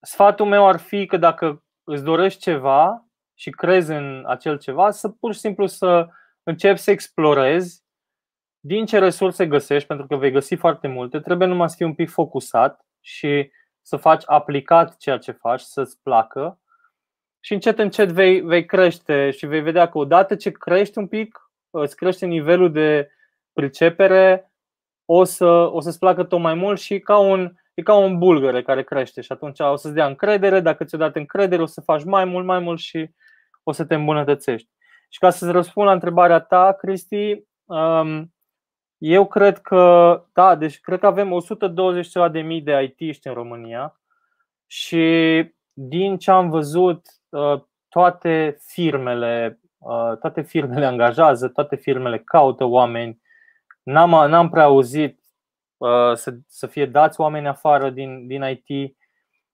sfatul meu ar fi că dacă îți dorești ceva și crezi în acel ceva, să pur și simplu să începi să explorezi din ce resurse găsești, pentru că vei găsi foarte multe, trebuie numai să fii un pic focusat și să faci aplicat ceea ce faci, să-ți placă și încet, încet vei, vei crește și vei vedea că odată ce crești un pic, îți crește nivelul de pricepere, o, să, o să-ți placă tot mai mult și ca un, e ca un bulgăre care crește și atunci o să-ți dea încredere, dacă ți-o dat încredere o să faci mai mult, mai mult și o să te îmbunătățești. Și ca să-ți răspund la întrebarea ta, Cristi, um, eu cred că, da, deci cred că avem 120 ceva de mii de it în România și din ce am văzut, uh, toate firmele, uh, toate firmele angajează, toate firmele caută oameni. N-am, n-am prea auzit uh, să, să fie dați oameni afară din, din IT.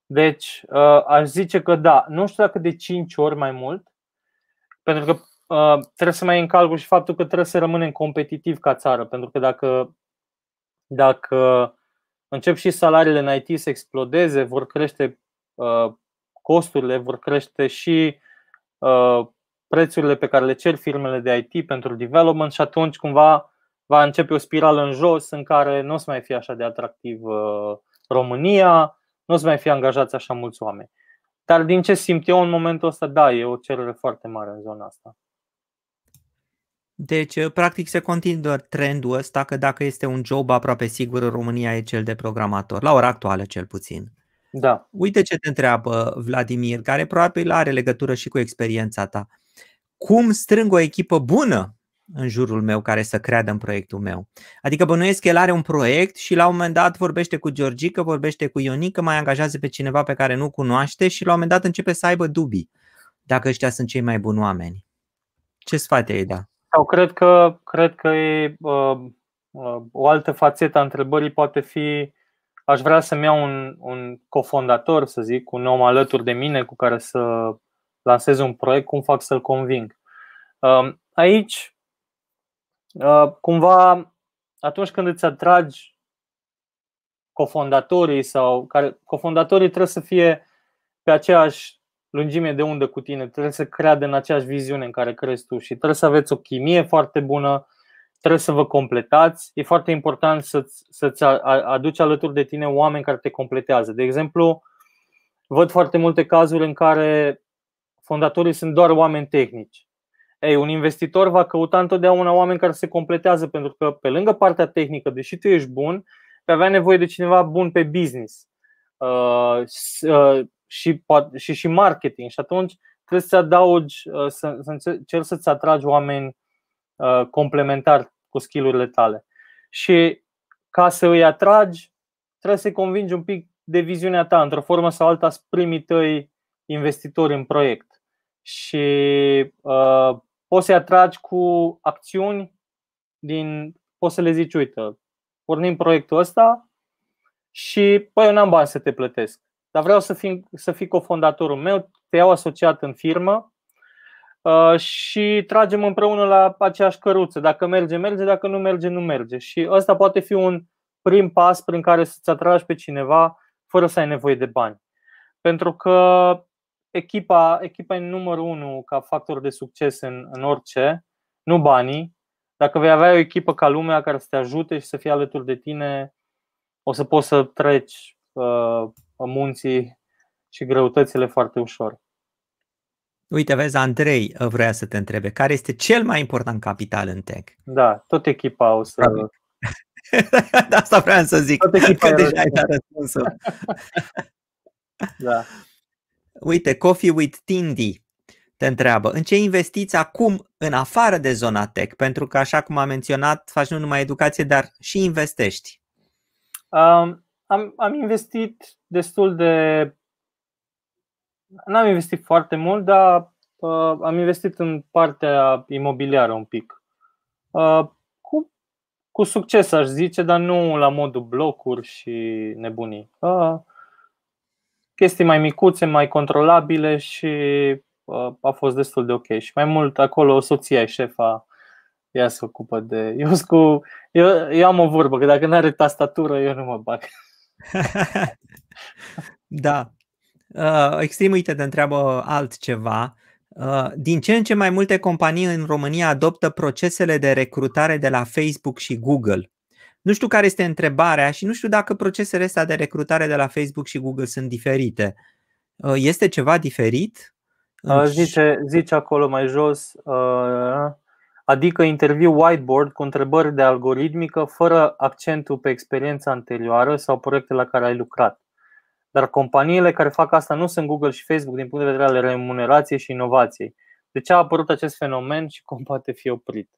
Deci, aș zice că da, nu știu dacă de 5 ori mai mult, pentru că trebuie să mai în calcul și faptul că trebuie să rămânem competitiv ca țară, pentru că dacă, dacă încep și salariile în IT să explodeze, vor crește costurile, vor crește și uh, prețurile pe care le cer firmele de IT pentru development și atunci cumva va începe o spirală în jos în care nu o să mai fie așa de atractiv uh, România, nu o să mai fie angajați așa mulți oameni. Dar din ce simt eu în momentul ăsta, da, e o cerere foarte mare în zona asta. Deci, uh, practic, se continuă trendul ăsta că dacă este un job aproape sigur în România e cel de programator, la ora actuală cel puțin. Da. Uite ce te întreabă Vladimir, care probabil are legătură și cu experiența ta. Cum strâng o echipă bună în jurul meu care să creadă în proiectul meu? Adică bănuiesc că el are un proiect și la un moment dat vorbește cu Georgica, vorbește cu Ionica, mai angajează pe cineva pe care nu cunoaște și la un moment dat începe să aibă dubii dacă ăștia sunt cei mai buni oameni. Ce sfat ai da? Sau cred că, cred că e, uh, uh, o altă fațetă a întrebării poate fi aș vrea să-mi iau un, un cofondator, să zic, un om alături de mine cu care să lansez un proiect, cum fac să-l conving. Um, aici, uh, cumva, atunci când îți atragi cofondatorii sau care cofondatorii trebuie să fie pe aceeași lungime de undă cu tine, trebuie să creadă în aceeași viziune în care crezi tu și trebuie să aveți o chimie foarte bună, trebuie să vă completați. E foarte important să-ți, să-ți aduci alături de tine oameni care te completează. De exemplu, văd foarte multe cazuri în care fondatorii sunt doar oameni tehnici. Ei, un investitor va căuta întotdeauna oameni care se completează, pentru că pe lângă partea tehnică, deși tu ești bun, vei avea nevoie de cineva bun pe business uh, uh, și, și, și marketing. Și atunci trebuie să adaugi, uh, să, să încerci să-ți atragi oameni Uh, complementar cu skillurile tale. Și ca să îi atragi, trebuie să-i convingi un pic de viziunea ta, într-o formă sau alta, să primii tăi investitori în proiect. Și uh, poți să-i atragi cu acțiuni din, poți să le zici, uite, pornim proiectul ăsta și, păi, eu n-am bani să te plătesc, dar vreau să fii, să fii cofondatorul meu, te iau asociat în firmă Uh, și tragem împreună la aceeași căruță. Dacă merge, merge, dacă nu merge, nu merge. Și ăsta poate fi un prim pas prin care să-ți atragi pe cineva fără să ai nevoie de bani. Pentru că echipa, echipa e numărul unu ca factor de succes în, în orice, nu banii. Dacă vei avea o echipă ca lumea care să te ajute și să fie alături de tine, o să poți să treci uh, munții și greutățile foarte ușor. Uite, vezi, Andrei uh, vrea să te întrebe, care este cel mai important capital în tech? Da, tot echipa o să... Da, asta vreau să zic, tot echipa că deja ai dat răspunsul. da. Uite, Coffee with Tindy te întreabă, în ce investiți acum în afară de zona tech? Pentru că, așa cum am menționat, faci nu numai educație, dar și investești. Um, am, am investit destul de N-am investit foarte mult, dar uh, am investit în partea imobiliară un pic. Uh, cu, cu succes, aș zice, dar nu la modul blocuri și nebunii. Uh, chestii mai micuțe, mai controlabile și uh, a fost destul de ok. Și mai mult acolo soția e șefa, ea se ocupă de. Eu, cu, eu, eu am o vorbă, că dacă nu are tastatură, eu nu mă bag. da, Uh, Extrem, uite, te întreabă altceva. Uh, din ce în ce mai multe companii în România adoptă procesele de recrutare de la Facebook și Google. Nu știu care este întrebarea și nu știu dacă procesele astea de recrutare de la Facebook și Google sunt diferite. Uh, este ceva diferit? Zice, zice acolo mai jos, adică interviu whiteboard cu întrebări de algoritmică fără accentul pe experiența anterioară sau proiecte la care ai lucrat. Dar companiile care fac asta nu sunt Google și Facebook din punct de vedere al remunerației și inovației. De ce a apărut acest fenomen și cum poate fi oprit?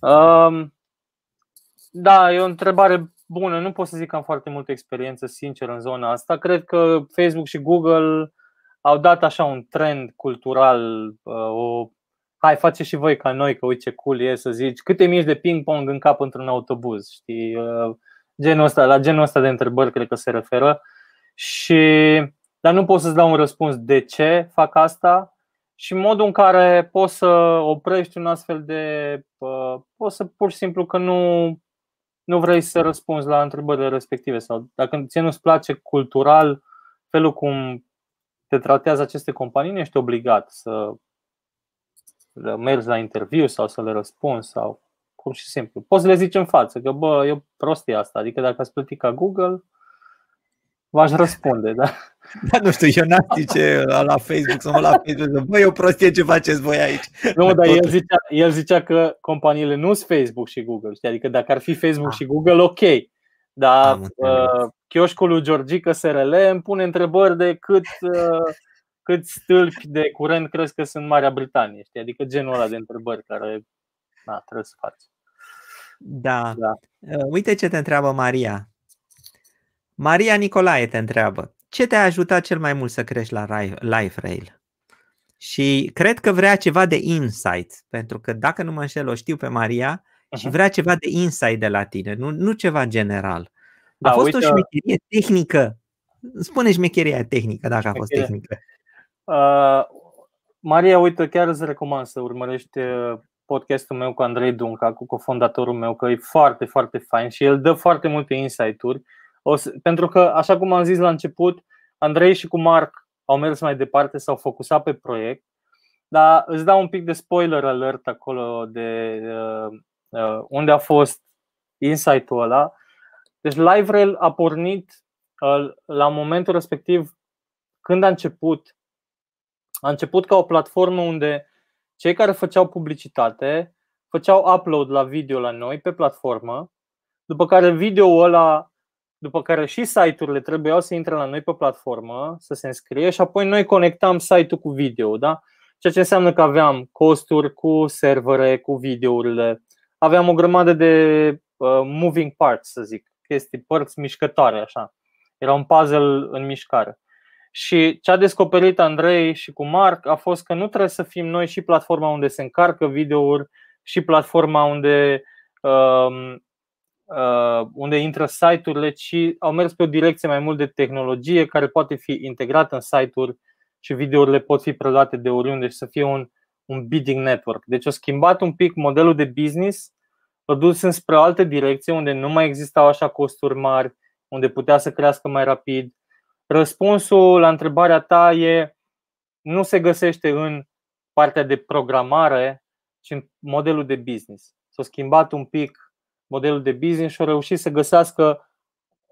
Um, da, e o întrebare bună. Nu pot să zic că am foarte multă experiență, sincer, în zona asta. Cred că Facebook și Google au dat așa un trend cultural, uh, o hai, face și voi ca noi, că uite ce cool e să zici câte mici de ping-pong în cap într-un autobuz, știi? Uh, genul ăsta, la genul ăsta de întrebări cred că se referă. Și, dar nu pot să-ți dau un răspuns de ce fac asta și modul în care poți să oprești un astfel de. Uh, poți să pur și simplu că nu, nu vrei să răspunzi la întrebările respective sau dacă ție nu-ți place cultural felul cum te tratează aceste companii, nu ești obligat să mergi la interviu sau să le răspunzi sau pur și simplu. Poți să le zici în față că, bă, e o prostie asta. Adică dacă ați plătit ca Google, v-aș răspunde, da? Da, nu știu, eu n-am zice la Facebook să mă la Facebook, băi, e o prostie ce faceți voi aici. Nu, dar el zicea, el zicea că companiile nu sunt Facebook și Google, știi? adică dacă ar fi Facebook ah. și Google, ok. Dar uh, chioșcul lui Georgica SRL îmi pune întrebări de cât, uh, cât stâlpi de curent crezi că sunt Marea Britanie, știi? adică genul ăla de întrebări care na, trebuie să faci. Da. da. Uh, uite ce te întreabă Maria. Maria Nicolae te întreabă, ce te-a ajutat cel mai mult să crești la LifeRail? Și cred că vrea ceva de insight, pentru că dacă nu mă înșel, o știu pe Maria uh-huh. și vrea ceva de insight de la tine, nu, nu ceva general. Da, a fost uite, o șmecherie tehnică. Spune șmecheria tehnică, dacă șmecherie. a fost tehnică. Uh, Maria, uite, chiar îți recomand să urmărești uh, podcastul meu cu Andrei Dunca, cu cofondatorul meu, că e foarte, foarte fain și el dă foarte multe insight-uri o să, pentru că, așa cum am zis la început, Andrei și cu Marc au mers mai departe, s-au focusat pe proiect, dar îți dau un pic de spoiler alert acolo de uh, uh, unde a fost insight-ul ăla. Deci LiveRail a pornit uh, la momentul respectiv când a început. A început ca o platformă unde cei care făceau publicitate făceau upload la video la noi pe platformă, după care video-ul ăla după care și site-urile trebuiau să intre la noi pe platformă, să se înscrie și apoi noi conectam site-ul cu video, da? Ceea ce înseamnă că aveam costuri cu servere, cu videourile, aveam o grămadă de uh, moving parts, să zic, chestii, părți mișcătoare, așa. Era un puzzle în mișcare. Și ce a descoperit Andrei și cu Marc a fost că nu trebuie să fim noi și platforma unde se încarcă videouri și platforma unde uh, Uh, unde intră site-urile, ci au mers pe o direcție mai mult de tehnologie care poate fi integrată în site-uri și videourile pot fi predate de oriunde și să fie un, un bidding network. Deci au schimbat un pic modelul de business, au dus înspre o altă direcție unde nu mai existau așa costuri mari, unde putea să crească mai rapid. Răspunsul la întrebarea ta e nu se găsește în partea de programare, ci în modelul de business. S-a schimbat un pic modelul de business și au reușit să găsească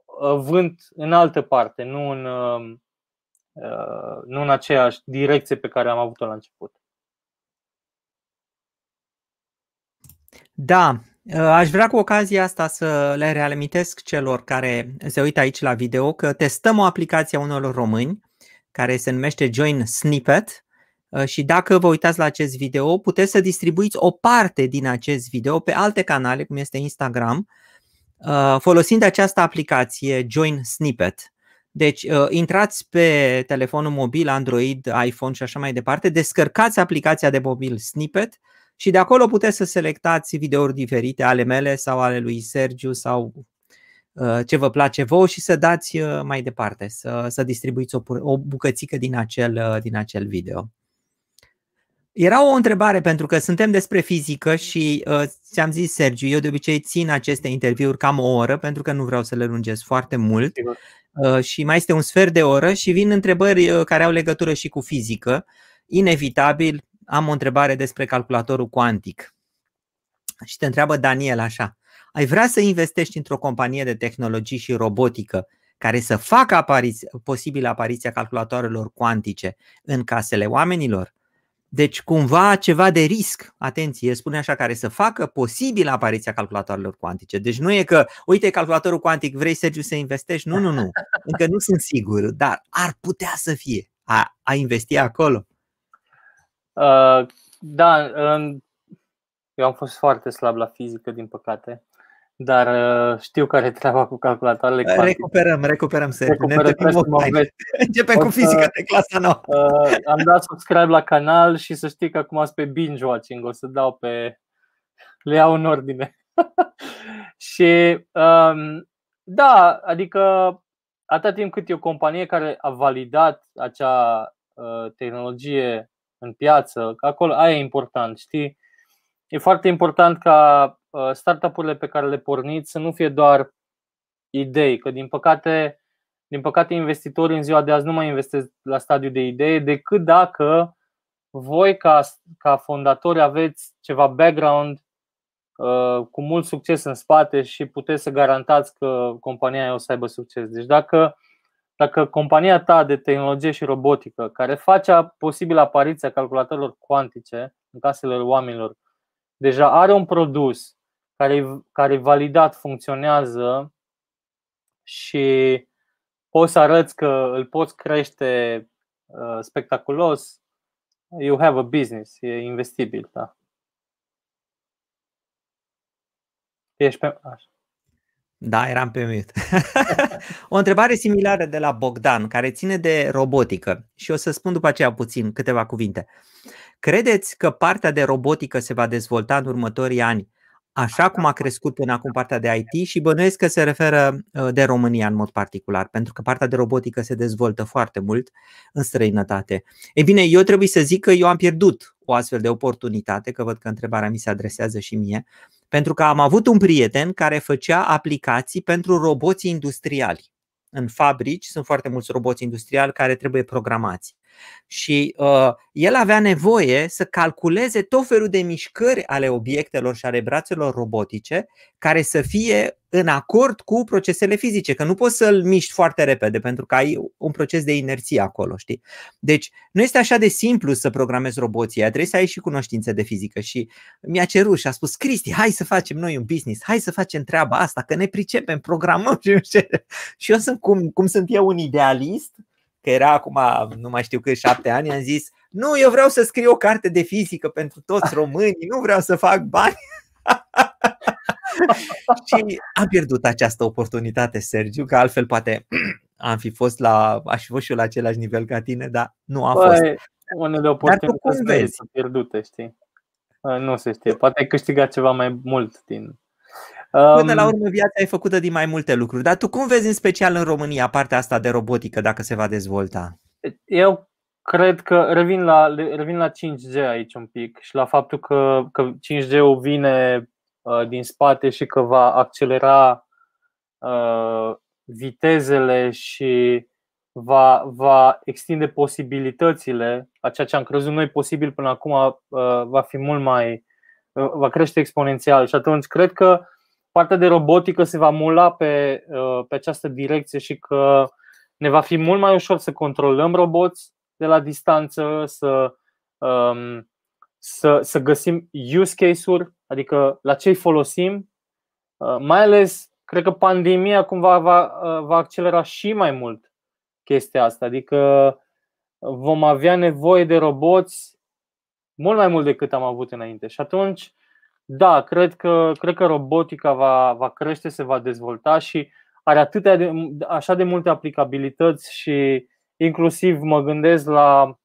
uh, vânt în altă parte, nu în, uh, uh, nu în aceeași direcție pe care am avut-o la început. Da, aș vrea cu ocazia asta să le reamintesc celor care se uită aici la video că testăm o aplicație a unor români care se numește Join Snippet Uh, și dacă vă uitați la acest video, puteți să distribuiți o parte din acest video pe alte canale, cum este Instagram, uh, folosind această aplicație Join Snippet. Deci uh, intrați pe telefonul mobil, Android, iPhone și așa mai departe, descărcați aplicația de mobil Snippet și de acolo puteți să selectați videouri diferite ale mele sau ale lui Sergiu sau ce vă place vouă și să dați mai departe, să, să distribuiți o, o bucățică din acel, din acel video. Era o întrebare pentru că suntem despre fizică și uh, ți-am zis, Sergiu, eu de obicei țin aceste interviuri cam o oră pentru că nu vreau să le lungesc foarte mult uh, și mai este un sfert de oră și vin întrebări uh, care au legătură și cu fizică. Inevitabil am o întrebare despre calculatorul cuantic. Și te întreabă Daniel așa. Ai vrea să investești într-o companie de tehnologii și robotică care să facă apariț- posibil apariția calculatoarelor cuantice în casele oamenilor. Deci cumva ceva de risc, atenție, spune așa, care să facă posibil apariția calculatoarelor cuantice. Deci nu e că, uite, calculatorul cuantic, vrei, Sergiu, să investești? Nu, nu, nu. Încă nu sunt sigur, dar ar putea să fie. A, a investi acolo? Uh, da, eu am fost foarte slab la fizică, din păcate. Dar uh, știu care e treaba cu calculatoarele cuantice. Recuperăm, recuperăm, se Începem cu fizică de clasa nouă. Uh, am dat subscribe la canal și să știi că acum sunt pe binge watching, o să dau pe... le iau în ordine. și um, da, adică atâta timp cât e o companie care a validat acea uh, tehnologie în piață, acolo aia e important, știi? E foarte important ca Uh, startup-urile pe care le porniți să nu fie doar idei, că din păcate, din păcate investitorii în ziua de azi nu mai investesc la stadiu de idee decât dacă voi ca, ca fondatori aveți ceva background uh, cu mult succes în spate și puteți să garantați că compania o să aibă succes. Deci dacă, dacă compania ta de tehnologie și robotică, care face posibil apariția calculatorilor cuantice în casele oamenilor, deja are un produs care, care validat funcționează și poți să arăți că îl poți crește uh, spectaculos, you have a business, e investibil, da. Ești pe... Așa. Da, eram pe mute. o întrebare similară de la Bogdan, care ține de robotică și o să spun după aceea puțin câteva cuvinte. Credeți că partea de robotică se va dezvolta în următorii ani așa cum a crescut până acum partea de IT și bănuiesc că se referă uh, de România în mod particular, pentru că partea de robotică se dezvoltă foarte mult în străinătate. Ei bine, eu trebuie să zic că eu am pierdut o astfel de oportunitate, că văd că întrebarea mi se adresează și mie, pentru că am avut un prieten care făcea aplicații pentru roboți industriali. În fabrici sunt foarte mulți roboți industriali care trebuie programați și uh, el avea nevoie să calculeze tot felul de mișcări ale obiectelor și ale brațelor robotice care să fie în acord cu procesele fizice, că nu poți să-l miști foarte repede pentru că ai un proces de inerție acolo, știi? Deci nu este așa de simplu să programezi roboții, trebuie să ai și cunoștințe de fizică și mi-a cerut și a spus Cristi, hai să facem noi un business, hai să facem treaba asta, că ne pricepem, programăm și Și eu sunt cum, cum sunt eu un idealist, că era acum, nu mai știu cât, șapte ani, am zis, nu, eu vreau să scriu o carte de fizică pentru toți românii, nu vreau să fac bani. și am pierdut această oportunitate, Sergiu, că altfel poate am fi fost la, aș fi fost și eu la același nivel ca tine, dar nu a fost. Băi, unele oportunități vezi? pierdute, știi? Nu se știe, poate ai câștigat ceva mai mult din Până la urmă viața e făcută din mai multe lucruri. Dar tu cum vezi în special în România partea asta de robotică dacă se va dezvolta? Eu cred că revin la, revin la 5G aici un pic și la faptul că, că 5G-ul vine uh, din spate și că va accelera uh, vitezele și va, va extinde posibilitățile a ceea ce am crezut noi posibil până acum uh, va fi mult mai uh, va crește exponențial și atunci cred că partea de robotică se va mula pe, uh, pe această direcție și că ne va fi mult mai ușor să controlăm roboți de la distanță, să, um, să, să găsim use case-uri, adică la ce îi folosim. Uh, mai ales, cred că pandemia cumva va, uh, va accelera și mai mult chestia asta, adică vom avea nevoie de roboți mult mai mult decât am avut înainte. Și atunci, da, cred că, cred că robotica va, va crește, se va dezvolta și are atâtea de, așa de multe aplicabilități și inclusiv mă gândesc la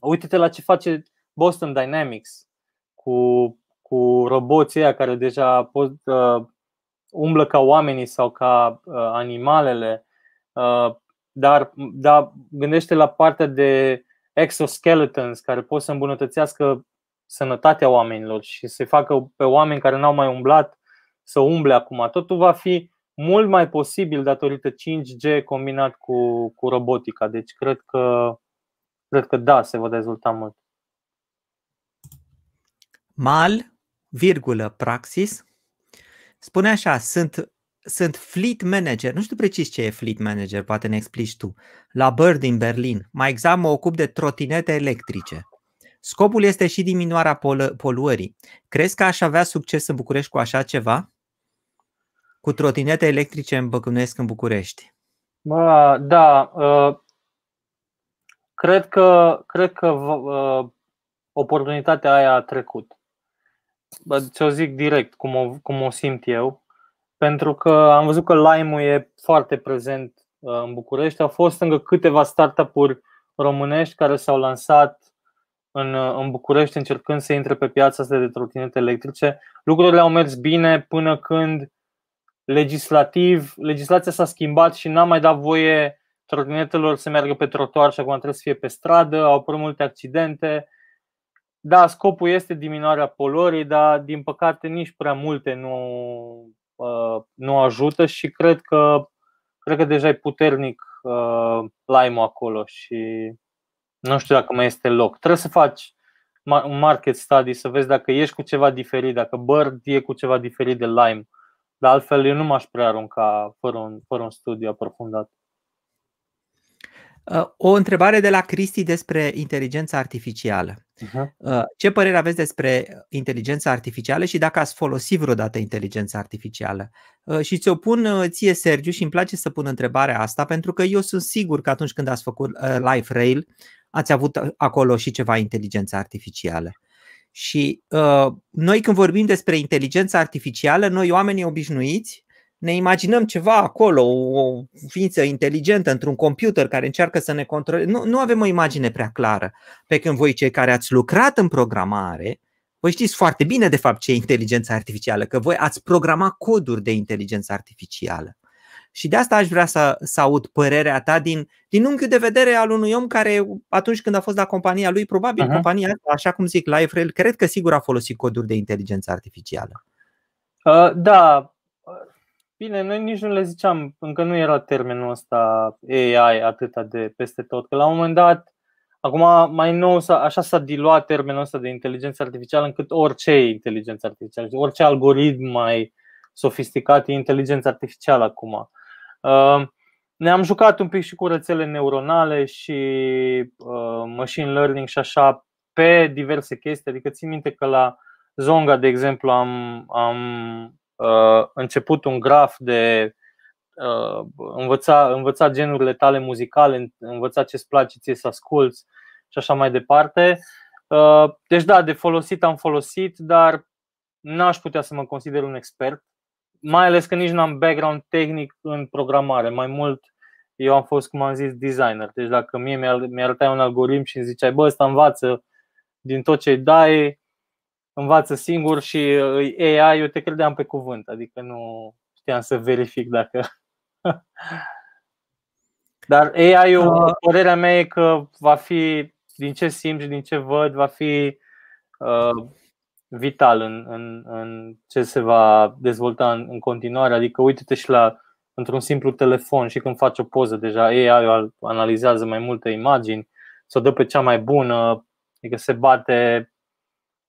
uite-te la ce face Boston Dynamics cu, cu roboții aia care deja pot uh, umblă ca oamenii sau ca uh, animalele, uh, dar, dar gândește la partea de exoskeletons care pot să îmbunătățească sănătatea oamenilor și să facă pe oameni care n-au mai umblat să umble acum. Totul va fi mult mai posibil datorită 5G combinat cu, cu robotica. Deci cred că, cred că da, se va dezvolta mult. Mal, virgulă, praxis, spune așa, sunt sunt fleet manager, nu știu precis ce e fleet manager, poate ne explici tu, la Bird din Berlin. Mai exact mă ocup de trotinete electrice. Scopul este și diminuarea pol- poluării. Crezi că aș avea succes în București cu așa ceva? Cu trotinete electrice în Băcânuiesc în București. Bă, da, uh, cred că, cred că uh, oportunitatea aia a trecut. Ți-o zic direct cum o, cum o simt eu, pentru că am văzut că Lime-ul e foarte prezent uh, în București. Au fost încă câteva startup-uri românești care s-au lansat în, uh, în București încercând să intre pe piața asta de trotinete electrice. Lucrurile au mers bine până când legislativ, legislația s-a schimbat și n-a mai dat voie trotinetelor să meargă pe trotuar și acum trebuie să fie pe stradă, au apărut multe accidente. Da, scopul este diminuarea poluării, dar din păcate nici prea multe nu, uh, nu ajută și cred că, cred că deja e puternic uh, lime acolo și nu știu dacă mai este loc. Trebuie să faci un market study să vezi dacă ești cu ceva diferit, dacă Bird e cu ceva diferit de Lime. Dar altfel eu nu m-aș prea arunca fără un, fără un studiu aprofundat. Uh, o întrebare de la Cristi despre inteligența artificială. Uh-huh. Ce părere aveți despre inteligența artificială și dacă ați folosit vreodată inteligența artificială? Uh, și ți-o pun uh, ție, Sergiu, și îmi place să pun întrebarea asta pentru că eu sunt sigur că atunci când ați făcut Life Rail, ați avut acolo și ceva inteligență artificială. Și uh, noi când vorbim despre inteligența artificială, noi oamenii obișnuiți ne imaginăm ceva acolo, o ființă inteligentă într-un computer care încearcă să ne controleze. Nu, nu avem o imagine prea clară. Pe când voi cei care ați lucrat în programare, voi știți foarte bine de fapt ce e inteligența artificială, că voi ați programat coduri de inteligență artificială. Și de asta aș vrea să, să aud părerea ta din, din unghiul de vedere al unui om care atunci când a fost la compania lui, probabil uh-huh. compania asta, așa cum zic, LiveRail, cred că sigur a folosit coduri de inteligență artificială. Uh, da, Bine, noi nici nu le ziceam, încă nu era termenul ăsta AI atâta de peste tot, că la un moment dat, acum mai nou, așa s-a diluat termenul ăsta de inteligență artificială încât orice inteligență artificială, orice algoritm mai sofisticat e inteligență artificială acum. Uh, ne-am jucat un pic și cu rețele neuronale și uh, machine learning și așa pe diverse chestii, adică țin minte că la Zonga, de exemplu, am, am uh, început un graf de uh, învăța, învăța genurile tale muzicale, învăța ce-ți place ție să asculți și așa mai departe. Uh, deci da, de folosit am folosit, dar n-aș putea să mă consider un expert, mai ales că nici n-am background tehnic în programare. Mai mult eu am fost, cum am zis, designer. Deci dacă mie mi-arătai un algoritm și îmi ziceai, bă, ăsta învață din tot ce îi dai, învață singur și AI, eu te credeam pe cuvânt, adică nu știam să verific dacă. Dar AI-ul, uh. părerea mea e că va fi, din ce simt și din ce văd, va fi uh, vital în, în, în ce se va dezvolta în, în continuare. Adică uite-te și la într-un simplu telefon și când faci o poză, deja AI analizează mai multe imagini, să o dă pe cea mai bună, adică se bate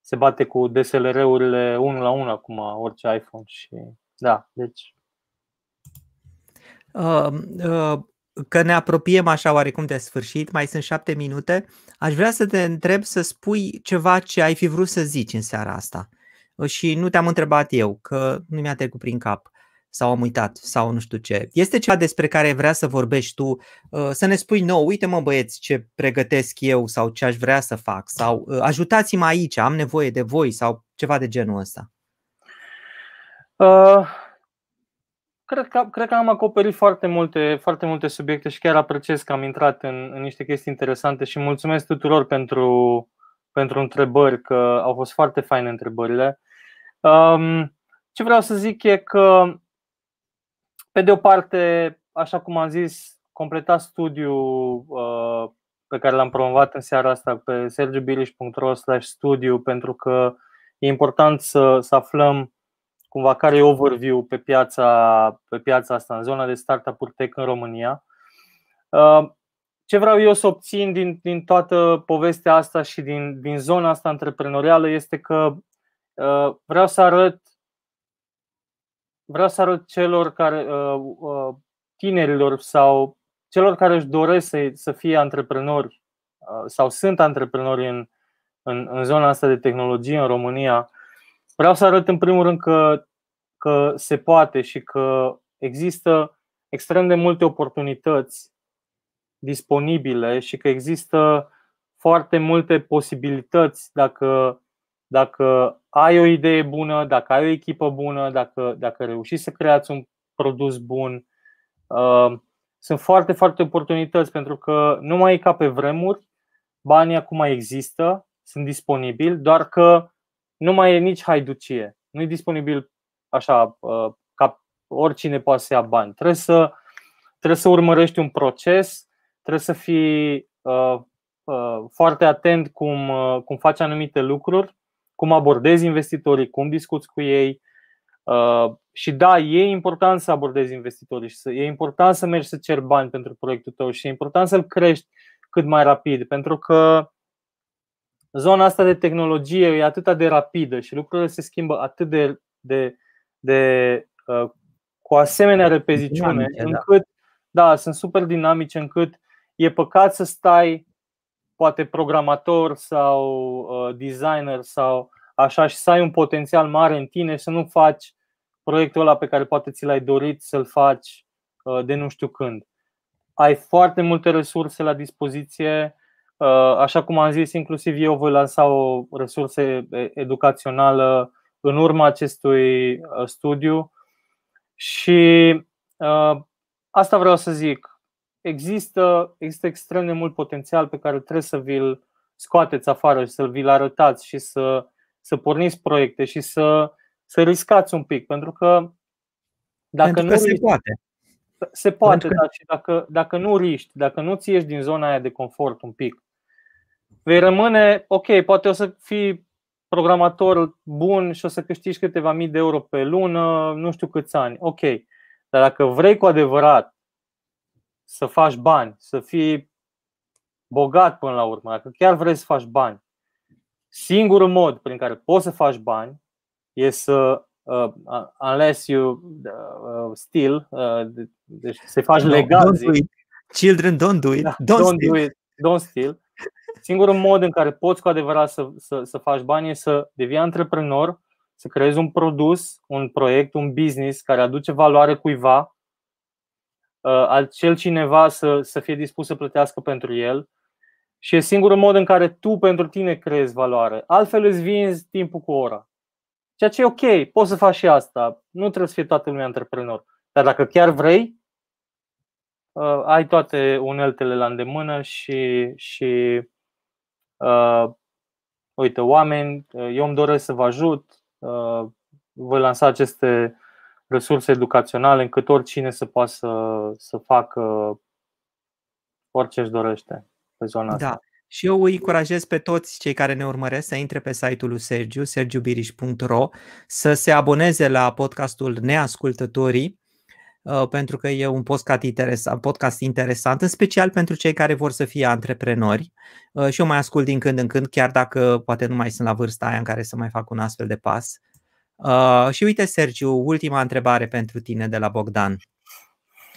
se bate cu DSLR-urile 1 la 1 acum orice iPhone și da, deci uh, uh, că ne apropiem așa oarecum de sfârșit, mai sunt șapte minute, aș vrea să te întreb să spui ceva ce ai fi vrut să zici în seara asta. Și nu te-am întrebat eu, că nu mi-a trecut prin cap sau am uitat sau nu știu ce. Este ceva despre care vrea să vorbești tu, uh, să ne spui nou, uite mă băieți ce pregătesc eu sau ce aș vrea să fac sau uh, ajutați-mă aici, am nevoie de voi sau ceva de genul ăsta. Uh, cred, că, cred că am acoperit foarte multe, foarte multe subiecte și chiar apreciez că am intrat în, în niște chestii interesante și mulțumesc tuturor pentru, pentru întrebări, că au fost foarte faine întrebările. Um, ce vreau să zic e că pe de o parte, așa cum am zis, completa studiul uh, pe care l-am promovat în seara asta pe sergiubiliș.ro studiu pentru că e important să, să aflăm cumva care e overview pe piața, pe piața asta, în zona de startup-uri tech în România. Uh, ce vreau eu să obțin din, din toată povestea asta și din, din zona asta antreprenorială este că uh, vreau să arăt vreau să arăt celor care, tinerilor sau celor care își doresc să, să fie antreprenori sau sunt antreprenori în, în, în zona asta de tehnologie în România, vreau să arăt în primul rând că, că se poate și că există extrem de multe oportunități disponibile și că există foarte multe posibilități dacă, dacă ai o idee bună, dacă ai o echipă bună, dacă, dacă reușiți să creați un produs bun. Uh, sunt foarte, foarte oportunități pentru că nu mai e ca pe vremuri, banii acum există, sunt disponibili, doar că nu mai e nici haiducie. Nu e disponibil așa uh, ca oricine poate să ia bani. Trebuie să, trebuie să urmărești un proces, trebuie să fii uh, uh, foarte atent cum, uh, cum faci anumite lucruri, cum abordezi investitorii, cum discuți cu ei. Uh, și da, e important să abordezi investitorii și să, e important să mergi să ceri bani pentru proiectul tău și e important să-l crești cât mai rapid, pentru că zona asta de tehnologie e atât de rapidă și lucrurile se schimbă atât de, de, de uh, cu asemenea repeziciune, dinamice, da. încât, da. da, sunt super dinamice, încât e păcat să stai, poate programator sau uh, designer sau așa și să ai un potențial mare în tine și să nu faci proiectul ăla pe care poate ți l-ai dorit să-l faci uh, de nu știu când. Ai foarte multe resurse la dispoziție, uh, așa cum am zis, inclusiv eu voi lansa o resursă educațională în urma acestui uh, studiu și asta vreau să zic. Există, există extrem de mult potențial pe care trebuie să vi-l scoateți afară și să vi-l arătați și să, să porniți proiecte și să să riscați un pic, pentru că dacă pentru nu că riști, se poate. Se poate, că... dar și dacă, dacă nu riști, dacă nu ți ieși din zona aia de confort un pic, vei rămâne, ok, poate o să fii programator bun și o să câștigi câteva mii de euro pe lună, nu știu câți ani, ok. Dar dacă vrei cu adevărat să faci bani, să fii bogat până la urmă, dacă chiar vrei să faci bani, singurul mod prin care poți să faci bani e să uh, unless you uh, steal, uh, deci să faci no, legal. Don't do it. Children, don't do it. Da, don't, don't steal. do it. Don't steal. Singurul mod în care poți cu adevărat să, să, să faci bani e să devii antreprenor, să creezi un produs, un proiect, un business care aduce valoare cuiva, uh, acel cineva să, să fie dispus să plătească pentru el și e singurul mod în care tu pentru tine creezi valoare. Altfel îți vinzi timpul cu ora. Ceea ce e ok, poți să faci și asta. Nu trebuie să fie toată lumea antreprenor. Dar dacă chiar vrei, uh, ai toate uneltele la îndemână și, și uh, uite, oameni, uh, eu îmi doresc să vă ajut, uh, voi lansa aceste resurse educaționale încât oricine să poată să, să facă orice își dorește pe zona da. asta. Și eu îi încurajez pe toți cei care ne urmăresc să intre pe site-ul lui Sergiu, sergiubiriș.ro, să se aboneze la podcastul Neascultătorii, uh, pentru că e un podcast interesant, podcast interesant, în special pentru cei care vor să fie antreprenori. Uh, și eu mai ascult din când în când, chiar dacă poate nu mai sunt la vârsta aia în care să mai fac un astfel de pas. Uh, și uite, Sergiu, ultima întrebare pentru tine de la Bogdan.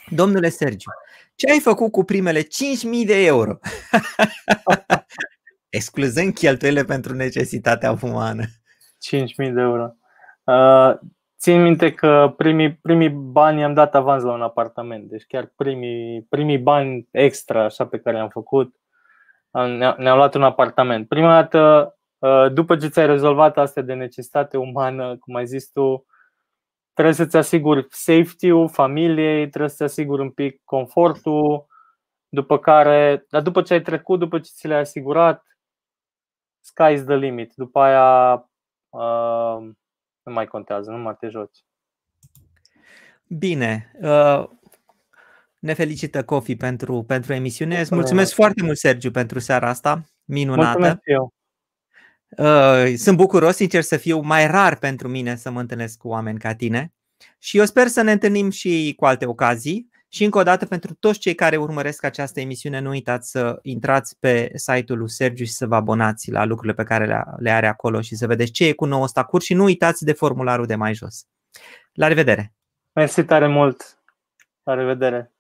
Domnule Sergiu, ce ai făcut cu primele 5.000 de euro? Excluzând cheltuielile pentru necesitatea umană. 5.000 de euro. Uh, țin minte că primii, primii bani am dat avans la un apartament. Deci chiar primii, primii bani extra așa pe care am făcut ne-au luat un apartament. Prima dată, uh, după ce ți-ai rezolvat astea de necesitate umană, cum ai zis tu, trebuie să-ți asiguri safety-ul familiei, trebuie să-ți asiguri un pic confortul, după care, dar după ce ai trecut, după ce ți le-ai asigurat, sky's the limit. După aia uh, nu mai contează, nu mai te joci. Bine. Uh, ne felicită Cofi pentru, pentru emisiune. Îți mulțumesc foarte mult, Sergiu, pentru seara asta. Minunată. Mulțumesc eu. Uh, sunt bucuros, sincer să fiu, mai rar pentru mine să mă întâlnesc cu oameni ca tine și eu sper să ne întâlnim și cu alte ocazii. Și încă o dată, pentru toți cei care urmăresc această emisiune, nu uitați să intrați pe site-ul lui Sergiu și să vă abonați la lucrurile pe care le are acolo și să vedeți ce e cu nou ăsta curs și nu uitați de formularul de mai jos. La revedere! Mersi tare mult. La revedere.